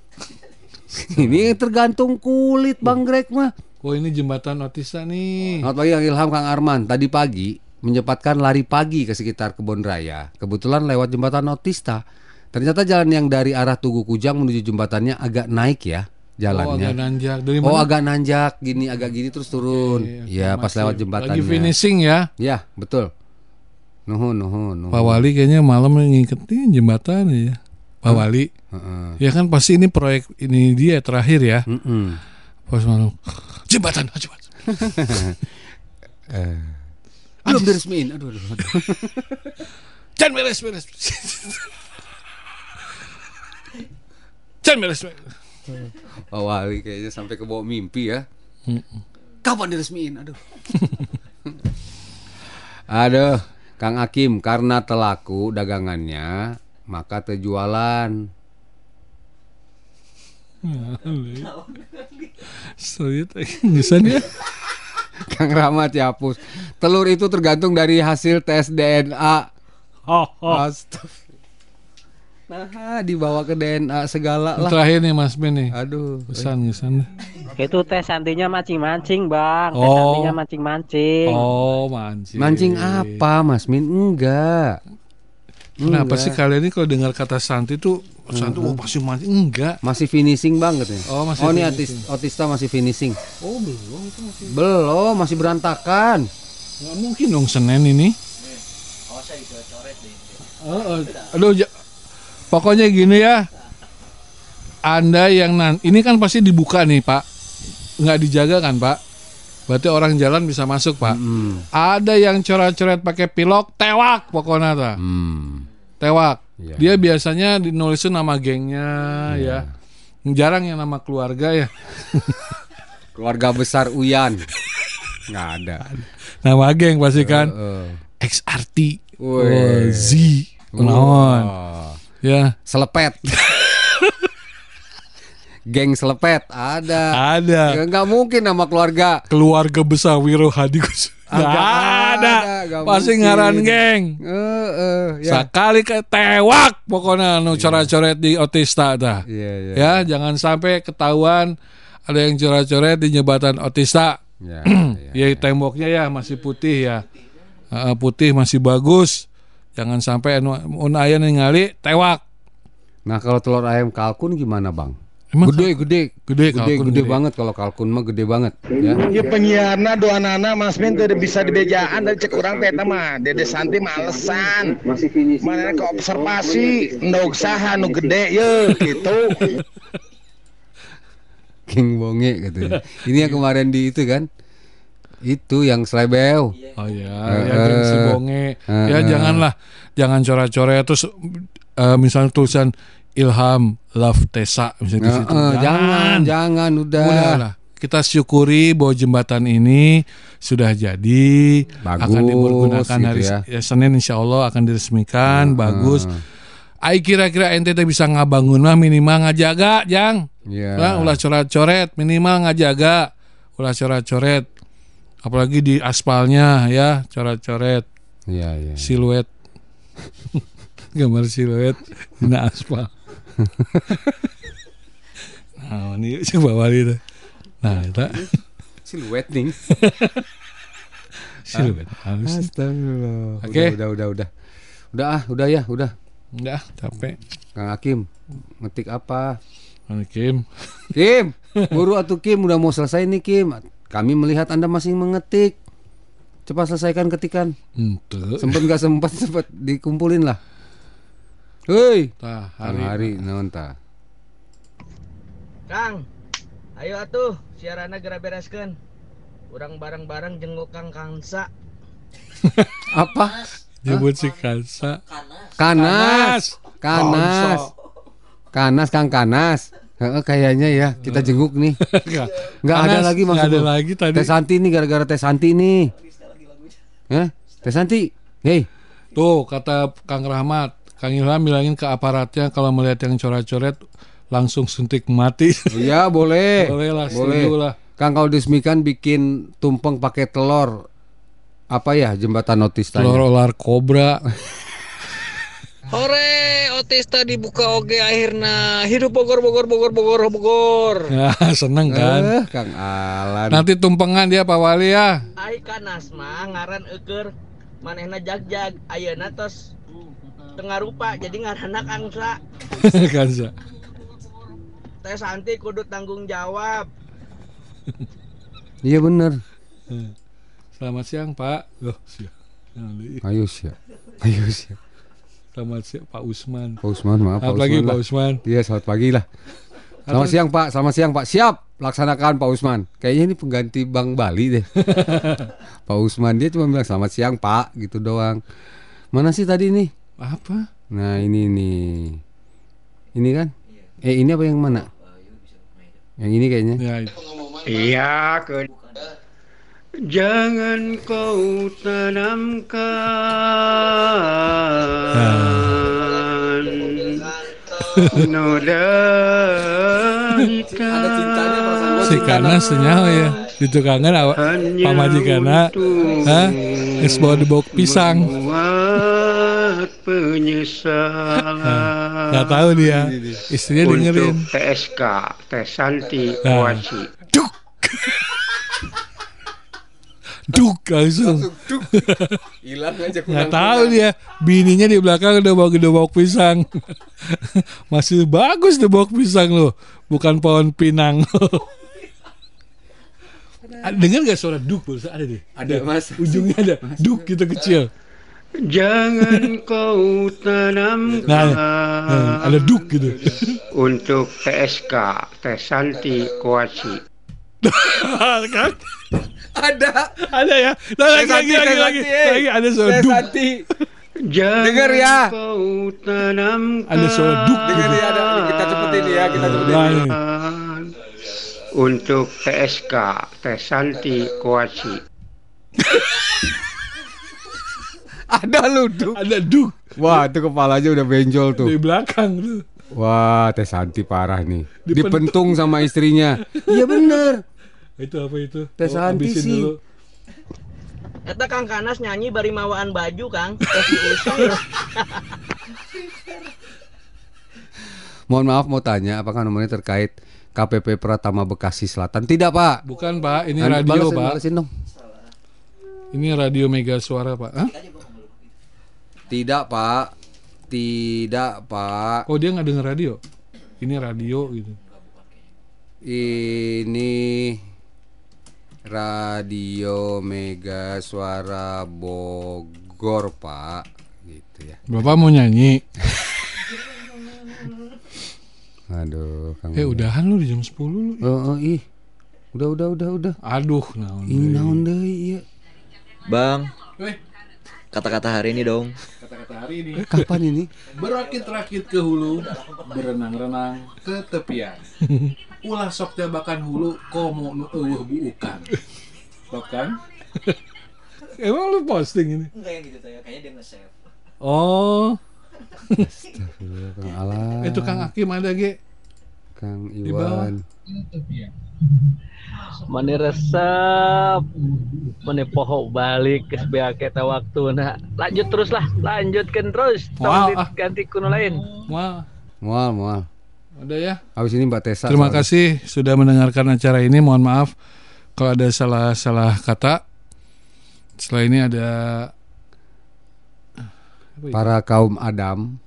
S4: Ini tergantung kulit Bang Greg mah.
S3: Oh ini jembatan Otista nih.
S4: Selamat pagi Kang Ilham Kang Arman. Tadi pagi menyempatkan lari pagi ke sekitar kebun raya. Kebetulan lewat jembatan Otista. Ternyata jalan yang dari arah Tugu Kujang menuju jembatannya agak naik ya
S3: Oh
S4: jalannya.
S3: agak nanjak dari
S4: Oh,
S3: mana?
S4: agak nanjak gini agak gini terus turun.
S3: Iya,
S4: Ya pas
S3: masih
S4: lewat jembatannya.
S3: Lagi finishing ya.
S4: Ya betul. Nuhun nuhun nuhun.
S3: Pak Wali kayaknya malam ngiketin jembatan ya. Pak Wali.
S4: Heeh.
S3: Ya kan pasti ini proyek ini dia terakhir ya.
S4: Mm-mm.
S3: Pas malam jembatan, jembatan.
S4: Eh, Belum diresmiin. Aduh aduh. aduh.
S3: Jangan beres beres. Jangan beres
S4: Wali kayaknya sampai ke bawah mimpi ya. Kapan diresmiin? Aduh. Aduh, Kang Hakim karena telaku dagangannya maka terjualan.
S3: Sulit ya.
S4: Kang Rahmat hapus. Telur itu tergantung dari hasil tes DNA. Astagfirullah. Nah, dibawa ke DNA segala lah.
S3: Terakhir nih Mas Ben nih.
S4: Aduh.
S3: Pesan ngesan.
S7: Itu teh santinya mancing-mancing, Bang. Teh
S3: Oh.
S7: santinya mancing-mancing.
S3: Oh, mancing.
S4: Mancing apa, Mas Min? Enggak.
S3: Kenapa
S4: Enggak.
S3: sih kalian ini kalau dengar kata Santi tuh Santi oh pasti mancing enggak.
S4: Masih finishing banget ya.
S3: Oh, masih
S4: ini
S3: finishing.
S4: otis, otista masih finishing.
S3: Oh, belum itu masih.
S4: Belum, masih berantakan.
S3: Nggak mungkin dong Senin ini.
S9: Oh, saya coret deh.
S3: Oh, oh. Aduh, ja- pokoknya gini ya. Anda yang nan, ini kan pasti dibuka nih Pak, nggak dijaga kan Pak? Berarti orang jalan bisa masuk Pak. Ada yang coret-coret pakai pilok, tewak pokoknya ta. Tewak.
S4: Iya.
S3: Dia biasanya dinulisin nama gengnya
S4: Iya.
S3: ya. Jarang yang nama keluarga ya.
S4: Keluarga besar Uyan. Nggak ada.
S3: Nama geng pasti kan.
S4: Heeh.
S3: XRT.
S4: Wih.
S3: Oh, Z. Kenaon. Ya.
S4: Selepet. Geng selepet ada.
S3: Ada.
S4: Ya, nggak mungkin nama keluarga.
S3: Keluarga besar Wiro Hadigus.
S4: Ah,
S3: Nggak
S4: nggak
S3: ada.
S4: nggak
S3: Pasti
S4: mungkin.
S3: ngaran geng.
S4: Eh, eh, ya.
S3: Sekali ke tewak pokoknya nu coret-coret di Otista dah.
S4: Iya, iya.
S3: Ya, jangan sampai ketahuan ada yang coret-coret di jembatan Otista.
S4: Ya,
S3: ya, temboknya ya masih putih ya. Eh, putih masih bagus. Jangan sampai anu mun aya ningali tewak.
S4: Nah kalau telur ayam kalkun gimana bang?
S3: Emang
S4: gede, gede,
S3: gede,
S4: gede,
S3: kalkun
S4: gede
S3: gede.
S4: banget kalau kalkun mah gede banget. Ya.
S2: Ya penyiarna doa nana Mas Min tuh bisa dibejaan dari cek orang teh mah Dede Santi malesan mana ke observasi ndog saha nu gede ye gitu
S4: King bonge katanya. Ini yang kemarin di itu kan? Itu yang selebeo.
S3: Oh ya,
S4: Eh,
S3: ya geng si bonge.
S4: eh,
S3: ya
S4: eh.
S3: janganlah, jangan coret-coret terus eh, misalnya tulisan Ilham Love Tesa misalnya di
S4: Eh,
S3: situ.
S4: eh, jangan, jangan udah.
S3: Udahlah. Kita syukuri bahwa jembatan ini sudah jadi,
S4: Bagus,
S3: akan dipergunakan
S4: gitu
S3: hari
S4: ya.
S3: ya, Senin Insya Allah akan diresmikan, bagus. Ai kira-kira ente teh bisa ngabangun mah minimal ngajaga, jang.
S4: Iya.
S3: Lah, ulah coret-coret minimal ngajaga, ulah coret-coret. Apalagi di aspalnya ya, coret-coret
S4: Iya, iya.
S3: siluet. Gambar siluet di aspal. nah, ini coba balik deh. Nah, itu
S4: Siluet nih.
S3: siluet. Halus.
S4: Astagfirullah.
S3: Oke.
S4: Udah, udah, udah. Udah ah, udah ya, udah.
S3: Enggak, capek.
S4: Kang Hakim, ngetik apa?
S3: Mana Kim?
S4: Kim, buru atuh Kim udah mau selesai nih Kim. Kami melihat Anda masih mengetik. Cepat selesaikan ketikan.
S3: Ente.
S4: Sempet nggak sempat sempat dikumpulin lah. Hei,
S3: Tah, hari.
S4: Hari, naon tah?
S9: Kang, ayo atuh siarana gera bereskeun. Urang bareng-bareng jenguk Kang Kansa.
S4: Apa?
S3: Jemput si Kansa.
S4: Kanas. Kanas.
S3: Konso.
S4: Kanas Kang Kanas. Kayaknya ya kita jenguk nih.
S3: Enggak.
S4: Nggak ada lagi
S3: nggak
S4: maksud
S3: ada lagi tadi.
S4: Teh Santi nih gara-gara Teh Santi nih. Hah? Teh Santi. Hei,
S3: Tuh kata Kang Rahmat, Kang Ilham bilangin ke aparatnya kalau melihat yang coret-coret langsung suntik mati.
S4: Iya boleh.
S3: Boleh lah,
S4: boleh.
S3: lah.
S4: Kang kalau disemikan bikin tumpeng pakai telur apa ya jembatan notis tadi.
S3: Telur ular kobra.
S8: Hore, Otista dibuka oge akhirnya. Hidup Bogor, Bogor, Bogor, Bogor, Bogor.
S3: Ya, seneng kan.
S4: Eh, Kang Alan.
S3: Nanti tumpengan dia Pak Wali ya.
S9: Ai kanas mah ngaran eukeur manehna jagjag ayeuna tos tengah rupa jadi ngaranna Kangsa.
S3: Kansa.
S9: Teh Santi kudu tanggung jawab.
S4: Iya bener.
S3: Selamat siang Pak. Loh, siang.
S4: Ayo sih. Ayo sih.
S3: Selamat siang Pak Usman.
S4: Pak Usman maaf
S3: Selamat
S4: Pak
S3: pagi
S4: Usman
S3: Pak
S4: lah.
S3: Usman.
S4: Iya selamat pagi lah. Selamat siang Pak, selamat siang Pak. Siap, laksanakan Pak Usman. Kayaknya ini pengganti Bang Bali deh. Pak Usman dia cuma bilang selamat siang Pak gitu doang. Mana sih tadi nih?
S3: Apa?
S4: Nah ini nih. Ini kan? Eh ini apa yang mana? Yang ini kayaknya.
S3: Ya,
S10: Iya, ke Jangan kau tanamkan noda hitam.
S3: si Kanas senyawa ya. Itu kangen awak Pak Majikana. Hah? Es bawa di bawah pisang.
S10: Buat penyesalan.
S3: Gak tahu dia. Istrinya dengerin.
S10: Untuk TSK, Teh Santi. Kuasi.
S3: Duk langsung.
S4: Hilang aja
S3: Nggak tahu dia. Bininya di belakang udah bawa gede bawak pisang. Masih bagus deh bawak pisang loh. Bukan pohon pinang. Dengar gak suara duk Bos? Ada deh.
S4: Ada, Mas.
S3: Ujungnya ada duk gitu kecil.
S10: Jangan kau tanamkan
S3: Nah, nah, ada duk gitu.
S10: untuk TSK Tesanti Koaci.
S3: Kan?
S4: Ada.
S3: Ada ya. Nah, lagi lagi lagi lagi. Lagi ada suara duk.
S10: Jangan
S4: Dengar ya.
S3: Ada suara duk
S4: Dengar ya, ada kita cepetin ya, kita cepetin.
S3: Nah, ini.
S10: untuk TSK Tesanti Koaci.
S4: Ada lu duk.
S3: Ada duk
S4: Wah, itu kepalanya udah benjol tuh.
S3: di belakang tuh.
S4: Wah, Teh Santi parah nih.
S3: Dipen-
S4: Dipentung sama istrinya. Iya bener.
S3: Itu apa itu?
S4: Teh
S3: Oh,
S4: sih.
S3: dulu.
S9: Eta Kang Kanas nyanyi bari mawaan baju Kang.
S4: Mohon maaf mau tanya, apakah nomornya terkait KPP Pratama Bekasi Selatan? Tidak, Pak.
S3: Bukan Pak, ini
S4: Nanti
S3: radio
S4: balesin,
S3: Pak.
S4: balesin dong.
S3: Ini radio Mega Suara Pak. Hah?
S4: Tidak, Pak. Tidak, Pak.
S3: Oh dia nggak denger radio? Ini radio gitu.
S4: Ini Radio Mega Suara Bogor, Pak. Gitu ya.
S3: Bapak mau nyanyi?
S4: Aduh, Kang.
S3: Eh udahan lu di jam 10 lu.
S4: Oh, oh, ih. Udah, udah, udah, udah.
S3: Aduh, naon.
S4: Ini
S3: deui.
S4: naon deui ieu?
S17: Bang,
S3: Weh,
S17: kata-kata hari ini dong.
S3: kata-kata hari ini.
S4: Kapan ini?
S3: Berakit-rakit ke hulu, berenang-renang ke tepian. Ulah sok jabakan hulu, komo nu eueuh buukan. Sok kan? Emang lu posting ini?
S17: Enggak yang gitu saya, kayaknya dia nge-save.
S3: Oh,
S4: Astagfirullah,
S3: itu Kang Akim ada ge.
S4: Kang
S3: Di bawah.
S4: Iwan.
S7: Mane resep Mane poho balik ke ta waktu nah lanjut terus lah lanjutkan terus
S3: Wah,
S7: tong
S3: ah.
S7: ganti kuno lain
S3: Wah,
S4: Mual, mual.
S3: Ada ya.
S4: Habis ini Mbak Tessa.
S3: Terima
S4: soalnya.
S3: kasih sudah mendengarkan acara ini. Mohon maaf kalau ada salah-salah kata. Setelah ini ada apa itu?
S4: Para kaum Adam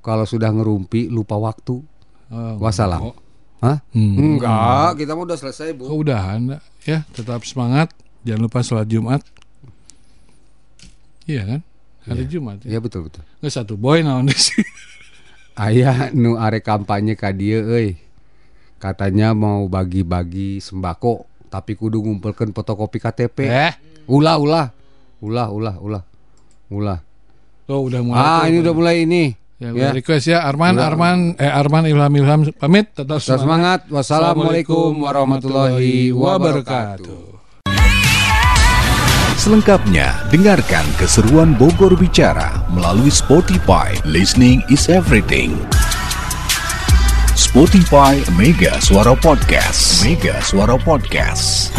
S4: kalau sudah ngerumpi lupa waktu.
S3: Oh,
S4: Wassalam.
S3: oh.
S4: Hah?
S3: Hmm.
S4: Enggak, kita mah udah selesai, Bu.
S3: Keudahan dah. ya, tetap semangat. Jangan lupa sholat Jumat. Iya kan? Hari Jumat.
S4: Iya betul betul.
S3: Nggak satu boy naon sih.
S4: Ayah nu are kampanye ka dieu euy. Katanya mau bagi-bagi sembako, tapi kudu ngumpulkeun fotokopi KTP.
S3: Eh,
S4: Ulah, ulah. Ulah, ulah, ulah. Ulah.
S3: oh udah mulai.
S4: Ah, ini udah mulai ini.
S3: Ya,
S4: Ya.
S3: request ya Arman. Arman, eh Arman Ilham Ilham pamit tetap
S4: Tetap semangat. Wassalamualaikum warahmatullahi wabarakatuh.
S1: Selengkapnya, dengarkan keseruan Bogor Bicara melalui Spotify. Listening is everything. Spotify Mega Suara Podcast. Mega Suara Podcast.